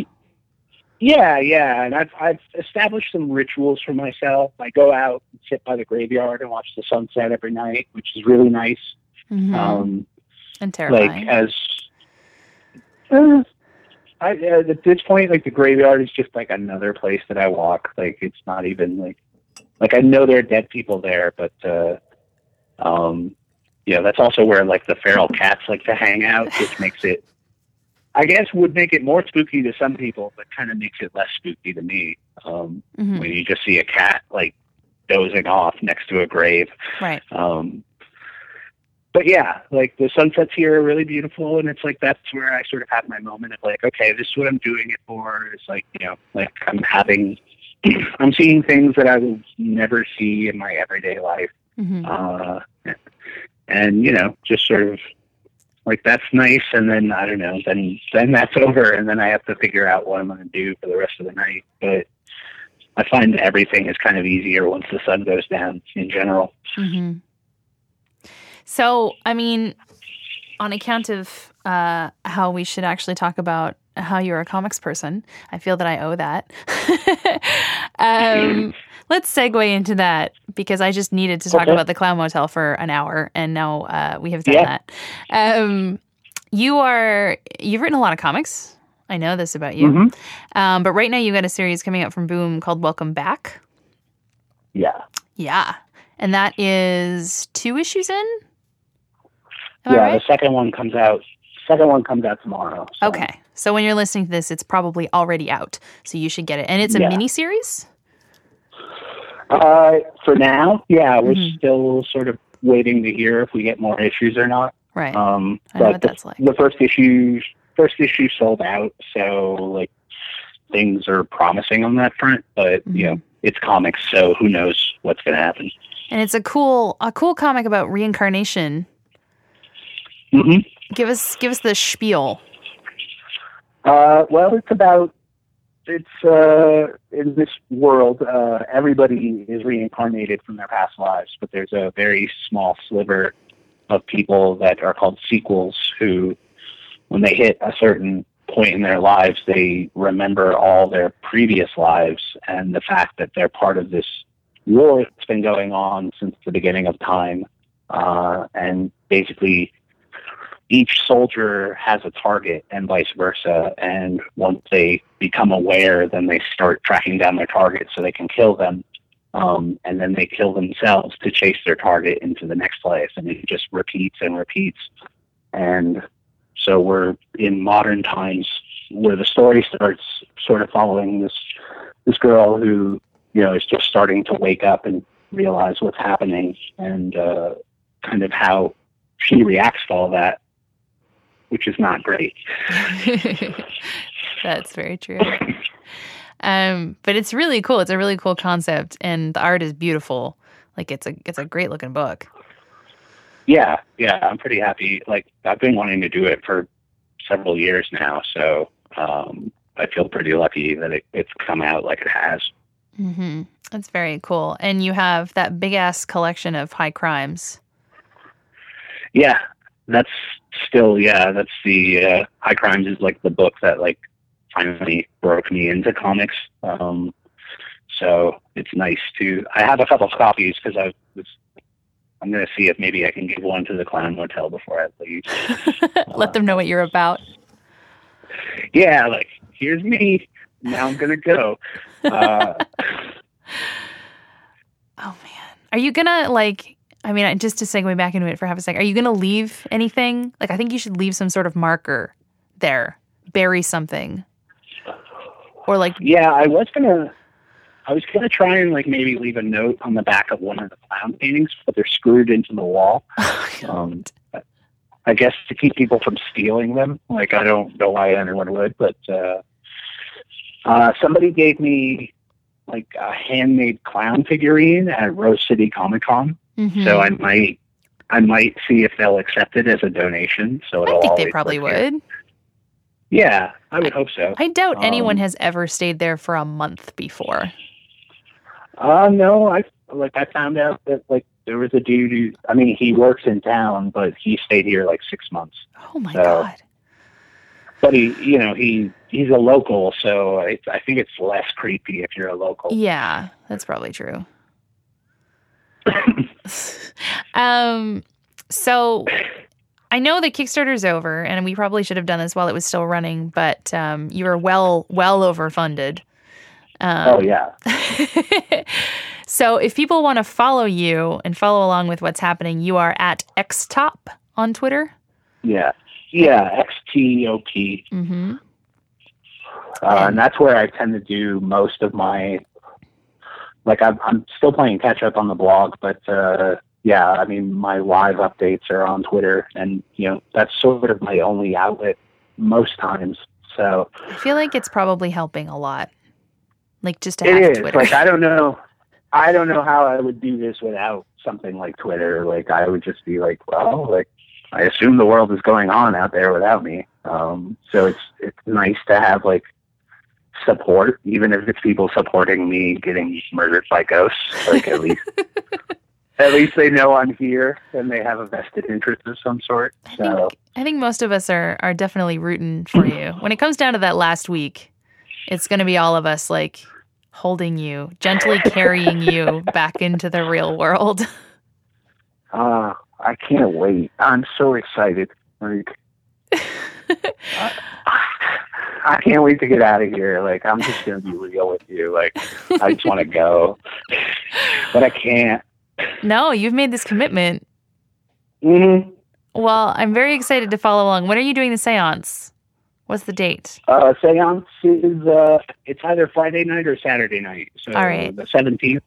Yeah, yeah, and I've I've established some rituals for myself. I go out and sit by the graveyard and watch the sunset every night, which is really nice. Mhm. Um, and like as uh, I uh, at this point, like the graveyard is just like another place that I walk. Like it's not even like like I know there are dead people there, but uh, um, yeah, that's also where like the feral cats like to hang out, which makes it. I guess would make it more spooky to some people, but kind of makes it less spooky to me. Um, Mhm. When you just see a cat like dozing off next to a grave. Right. Um, but yeah, like the sunsets here are really beautiful, and it's like that's where I sort of have my moment of like, okay, this is what I'm doing it for. It's like you know, like I'm having, I'm seeing things that I will never see in my everyday life, Mhm. uh, and you know, just sort of like that's nice. And then I don't know, then then that's over, and then I have to figure out what I'm going to do for the rest of the night. But I find everything is kind of easier once the sun goes down in general. hmm So, I mean, on account of uh, how we should actually talk about how you're a comics person, I feel that I owe that. um, let's segue into that because I just needed to talk Okay. about the Clown Motel for an hour, and now uh, we have done Yeah. that. Um, you are you've written a lot of comics. I know this about you. Mhm. Um, but right now you got a series coming up from Boom called Welcome Back. Yeah. Yeah. And that is two issues in? Am yeah, right? the second one comes out. Second one comes out tomorrow. so- Okay. So when you're listening to this, it's probably already out. So you should get it. And it's a Yeah. mini series? Uh, for now, yeah, we're Mhm. still sort of waiting to hear if we get more issues or not. Right. Um, I know but what the, that's like. the first issue, first issue sold out, so like things are promising on that front. But you know, it's comics, so who knows what's going to happen? And it's a cool a cool comic about reincarnation. Hmm Give us give us the spiel. Uh, well, it's about it's uh, in this world. Uh, everybody is reincarnated from their past lives, but there's a very small sliver of people that are called sequels who, when they hit a certain point in their lives, they remember all their previous lives and the fact that they're part of this war that's been going on since the beginning of time, uh, and basically each soldier has a target and vice versa. And once they become aware, then they start tracking down their target so they can kill them. Um, and then they kill themselves to chase their target into the next place. And it just repeats and repeats. And so we're in modern times where the story starts sort of following this this girl who, you know, is just starting to wake up and realize what's happening and uh, kind of how she reacts to all that which is not great. That's very true. Um, but it's really cool. It's a really cool concept, and the art is beautiful. Like it's a it's a great looking book. Yeah, yeah, I'm pretty happy. Like I've been wanting to do it for several years now, so um, I feel pretty lucky that it, it's come out like it has. hmm That's very cool. And you have that big ass collection of high crimes. Yeah, that's still yeah, that's the uh, High Crimes is like the book that like finally broke me into comics. Um, so it's nice to. I have a couple of copies because I was. I'm gonna see if maybe I can give one to the Clown Motel before I leave. Let them know what you're about. yeah, like here's me. Now I'm gonna go. Uh, Oh man, are you gonna like? I mean, just to segue back into it for half a second, are you gonna leave anything? Like, I think you should leave some sort of marker there, bury something, or like, yeah, I was gonna. I was gonna try and like maybe leave a note on the back of one of the clown paintings, but they're screwed into the wall. Um, I guess to keep people from stealing them. Like I don't know why anyone would, but uh, uh, somebody gave me like a handmade clown figurine at Rose City Comic Con, Mhm. so I might I might see if they'll accept it as a donation. So I think they probably would. Yeah, I would hope so. I doubt anyone Um, has ever stayed there for a month before. Uh no, I like I found out that like there was a dude who I mean he works in town, but he stayed here like six months. Oh my so- god. But he, you know, he he's a local, so I, I think it's less creepy if you're a local. Yeah, that's probably true. um, so I know the Kickstarter's over, and we probably should have done this while it was still running, but um, you were well, well overfunded. Um, Oh yeah, so if people want to follow you and follow along with what's happening, you are at xtop on Twitter. yeah, yeah. XTOP, Mm-hmm. uh, and that's where I tend to do most of my. Like I'm, I'm still playing catch up on the blog, but uh, yeah, I mean my live updates are on Twitter, and you know that's sort of my only outlet most times. So I feel like it's probably helping a lot. Like just to It have is Twitter. like I don't know, I don't know how I would do this without something like Twitter. Like I would just be like, well, like I assume the world is going on out there without me. Um, so it's it's nice to have like support, even if it's people supporting me getting murdered by ghosts. Like at least at least they know I'm here and they have a vested interest of some sort. I So think I think most of us are are definitely rooting for you. When it comes down to that last week, it's going to be all of us like holding you, gently carrying you back into the real world. uh, I can't wait. I'm so excited. Like I, I can't wait to get out of here. Like I'm just gonna be real with you. Like I just want to go, but I can't. no, you've made this commitment. hmm Well, I'm very excited to follow along. When are you doing the séance? What's the date? Uh, seance is uh, it's either Friday night or Saturday night. So All right. the seventeenth.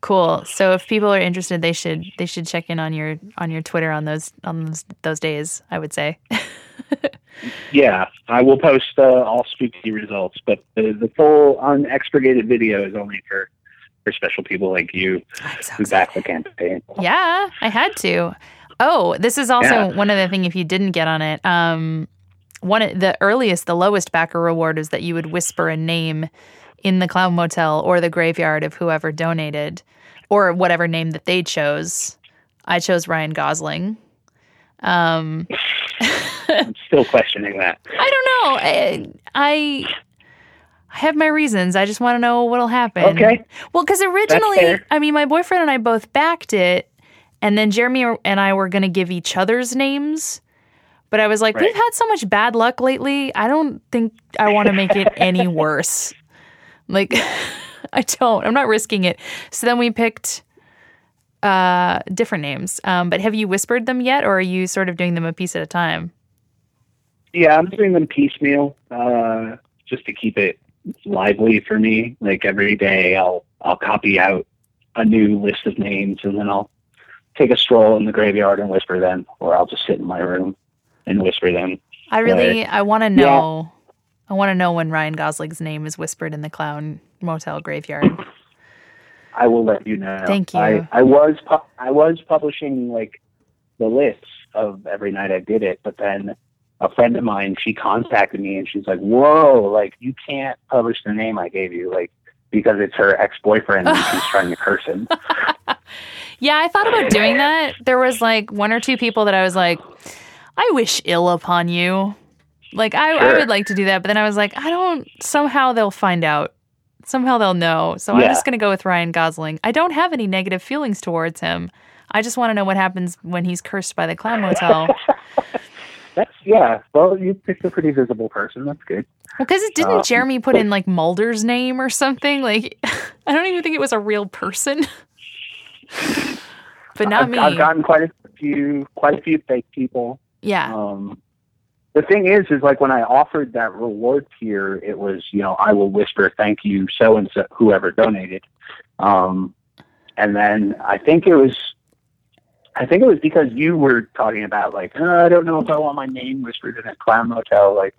Cool. So if people are interested, they should they should check in on your on your Twitter on those on those, those days. I would say. Yeah, I will post uh, all spooky results, but the, the full unexpurgated video is only for for special people like you so who back the campaign. Yeah, I had to. Oh, this is also Yeah. one other thing. If you didn't get on it, um, one the earliest, the lowest backer reward is that you would whisper a name in the Clown Motel or the graveyard of whoever donated, or whatever name that they chose. I chose Ryan Gosling. Um, I'm still questioning that. I don't know. I, I I have my reasons. I just want to know what'll happen. Okay. Well, because originally. I mean, my boyfriend and I both backed it, and then Jeremy and I were going to give each other's names. But I was like, Right. we've had so much bad luck lately. I don't think I want to make it any worse. Like, I don't. I'm not risking it. So then we picked uh different names. Um, but have you whispered them yet, or are you sort of doing them a piece at a time? Yeah, I'm doing them piecemeal, uh, just to keep it lively for me. Like every day, I'll I'll copy out a new list of names, and then I'll take a stroll in the graveyard and whisper them, or I'll just sit in my room and whisper them. I really, I want to know. I want to know when Ryan Gosling's name is whispered in the Clown Motel graveyard. I will let you know. Thank you. I, I was pu- I was publishing like the lists of every night I did it, but then a friend of mine she contacted me and she's like, "Whoa, like you can't publish the name I gave you, like because it's her ex boyfriend and she's trying to curse him." Yeah, I thought about doing that. There was like one or two people that I was like, I wish ill upon you. Like I, I would like to do that, but then I was like, I don't. Somehow they'll find out. Somehow they'll know. So I'm just gonna go with Ryan Gosling. I don't have any negative feelings towards him. I just want to know what happens when he's cursed by the clown motel. That's yeah. Well, you picked a pretty visible person. That's good. Because it didn't Um, Jeremy put in like Mulder's name or something? Like I don't even think it was a real person. but not I've, me. I've gotten quite a few, quite a few fake people. yeah. Um, the thing is, is like when I offered that reward tier, it was you know I will whisper thank you so and so whoever donated, um, and then I think it was, I think it was because you were talking about like "Uh, I don't know if I want my name whispered in a clown motel like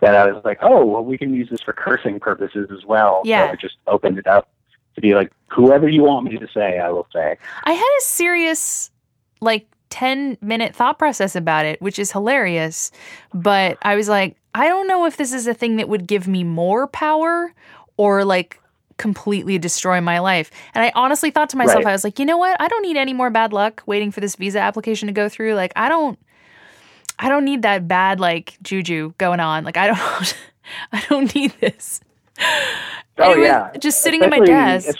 that. I was like, oh well, we can use this for cursing purposes as well. Yeah. So I just opened it up to be like whoever you want me to say, I will say. I had a serious, like, 10 minute thought process about it, which is hilarious. But I was like, I don't know if this is a thing that would give me more power or, like, completely destroy my life. And I honestly thought to myself, Right. I was like, you know what? I don't need any more bad luck waiting for this visa application to go through. Like, I don't. I don't need that bad like juju going on. Like I don't I don't need this. Oh Anyway, yeah, just sitting at my desk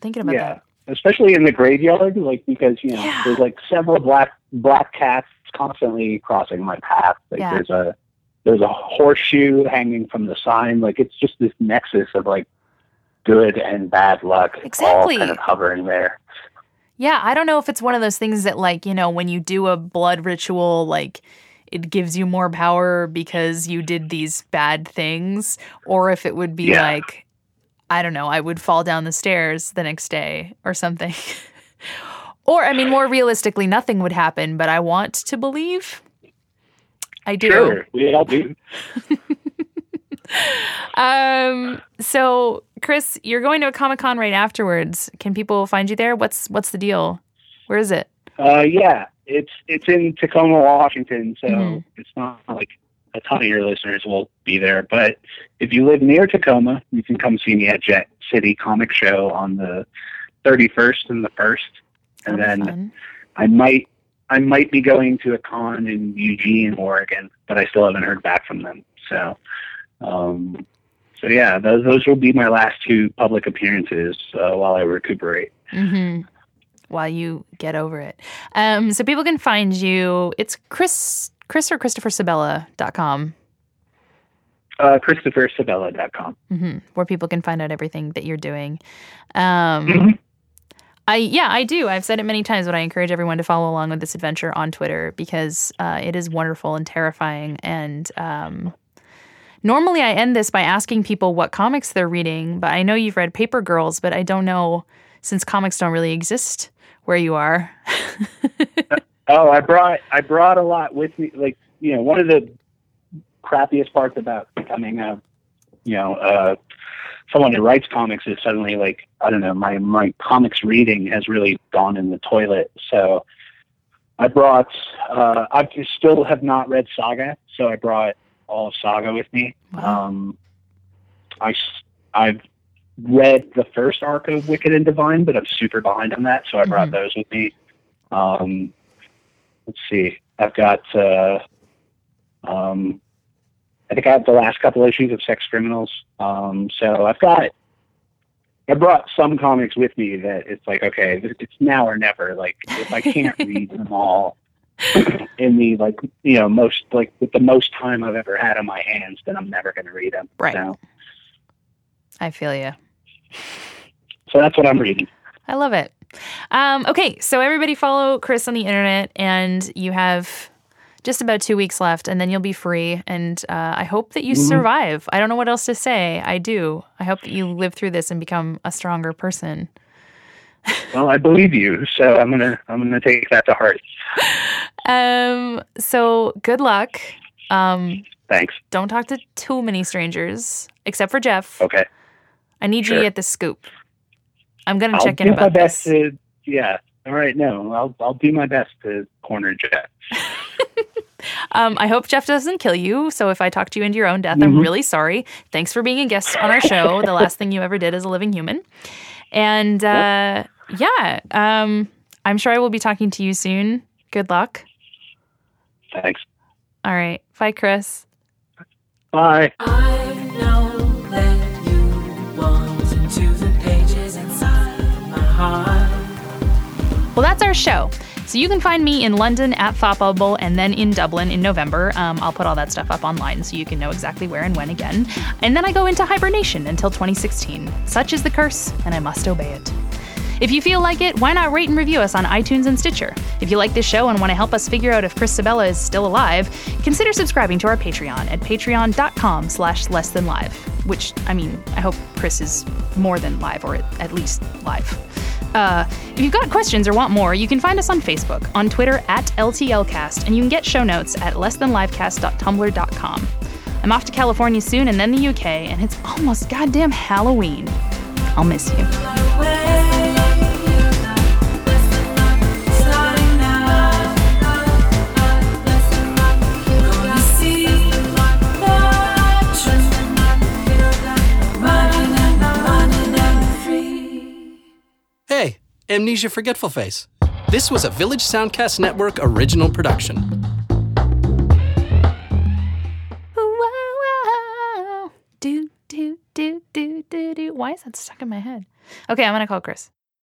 thinking about yeah, that. Especially in the graveyard, like because you know Yeah. there's like several black black cats constantly crossing my path. Like Yeah. there's a there's a horseshoe hanging from the sign. Like it's just this nexus of like good and bad luck Exactly. all kind of hovering there. Yeah, I don't know if it's one of those things that like, you know, when you do a blood ritual like it gives you more power because you did these bad things or if it would be Yeah. like I don't know, I would fall down the stairs the next day or something. or I mean more realistically nothing would happen, but I want to believe I do. Sure, we all do. Um. So, Chris, you're going to a Comic Con right afterwards. Can people find you there? What's What's the deal? Where is it? Uh, yeah, it's it's in Tacoma, Washington, so Mhm. it's not like a ton of your listeners will be there. But if you live near Tacoma, you can come see me at Jet City Comic Show on the 31st and the 1st, and then fun. I might I might be going to a con in Eugene, Oregon, but I still haven't heard back from them. So, um, so yeah, those those will be my last two public appearances uh, while I recuperate. Mm-hmm. While you get over it. Um. So people can find you. It's Chris Chris or Christopher Sebela.com. Uh, ChristopherSebela.com. Mm-hmm. Where people can find out everything that you're doing. Um. Mhm. I yeah, I do. I've said it many times, but I encourage everyone to follow along with this adventure on Twitter because uh, it is wonderful and terrifying. And um, normally, I end this by asking people what comics they're reading. But I know you've read Paper Girls, but I don't know since comics don't really exist where you are. Oh, I brought I brought a lot with me. Like you know, one of the crappiest parts about becoming a you know uh, someone who writes comics is suddenly like I don't know my my comics reading has really gone in the toilet. So I brought uh, I still have not read Saga, so I brought all of Saga with me. Wow. Um, I I've read the first arc of Wicked and Divine, but I'm super behind on that, so I brought Mhm. those with me. Um, let's see. I've got. Uh, um, I think I have the last couple issues of Sex Criminals. Um, so I've got. I brought some comics with me that it's like okay, it's now or never. Like if I can't read them all in the like you know most like with the most time I've ever had on my hands, then I'm never going to read them. Right. So, I feel you. so that's what I'm reading. I love it. Um, okay, so everybody follow Chris on the internet, and you have just about two weeks left, and then you'll be free. And uh, I hope that you Mhm. survive. I don't know what else to say. I do. I hope that you live through this and become a stronger person. Well, I believe you, so I'm gonna I'm gonna take that to heart. Um, so good luck. Um, Thanks. don't talk to too many strangers, except for Jeff. Okay. I need you Sure. to get the scoop. I'm gonna check I'll check do in my about best this. to yeah. All right, no, I'll I'll do my best to corner Jeff. Um, I hope Jeff doesn't kill you. So if I talk to you into your own death, I'm Mhm. really sorry. Thanks for being a guest on our show. the last thing you ever did as a living human. And uh, yeah, um, I'm sure I will be talking to you soon. Good luck. Thanks. All right. Bye, Chris. Bye. Well, that's our show. So you can find me in London at Bubble and then in Dublin in November. Um, I'll put all that stuff up online so you can know exactly where and when again. And then I go into hibernation until 2016. Such is the curse, and I must obey it. If you feel like it, why not rate and review us on iTunes and Stitcher? If you like this show and want to help us figure out if Chris Sebela is still alive, consider subscribing to our Patreon at patreon.com slash less than live. Which, I mean, I hope Chris is more than live, or at least live. Uh, if you've got questions or want more, you can find us on Facebook, on Twitter at LTLcast, and you can get show notes at lessthanlivecast.tumblr.com. I'm off to California soon and then the UK, and it's almost goddamn Halloween. I'll miss you. Amnesia Forgetful Face. This was a Village Soundcast Network original production. Do, do, do, do, do. Why is that stuck in my head? Okay, I'm gonna call Chris.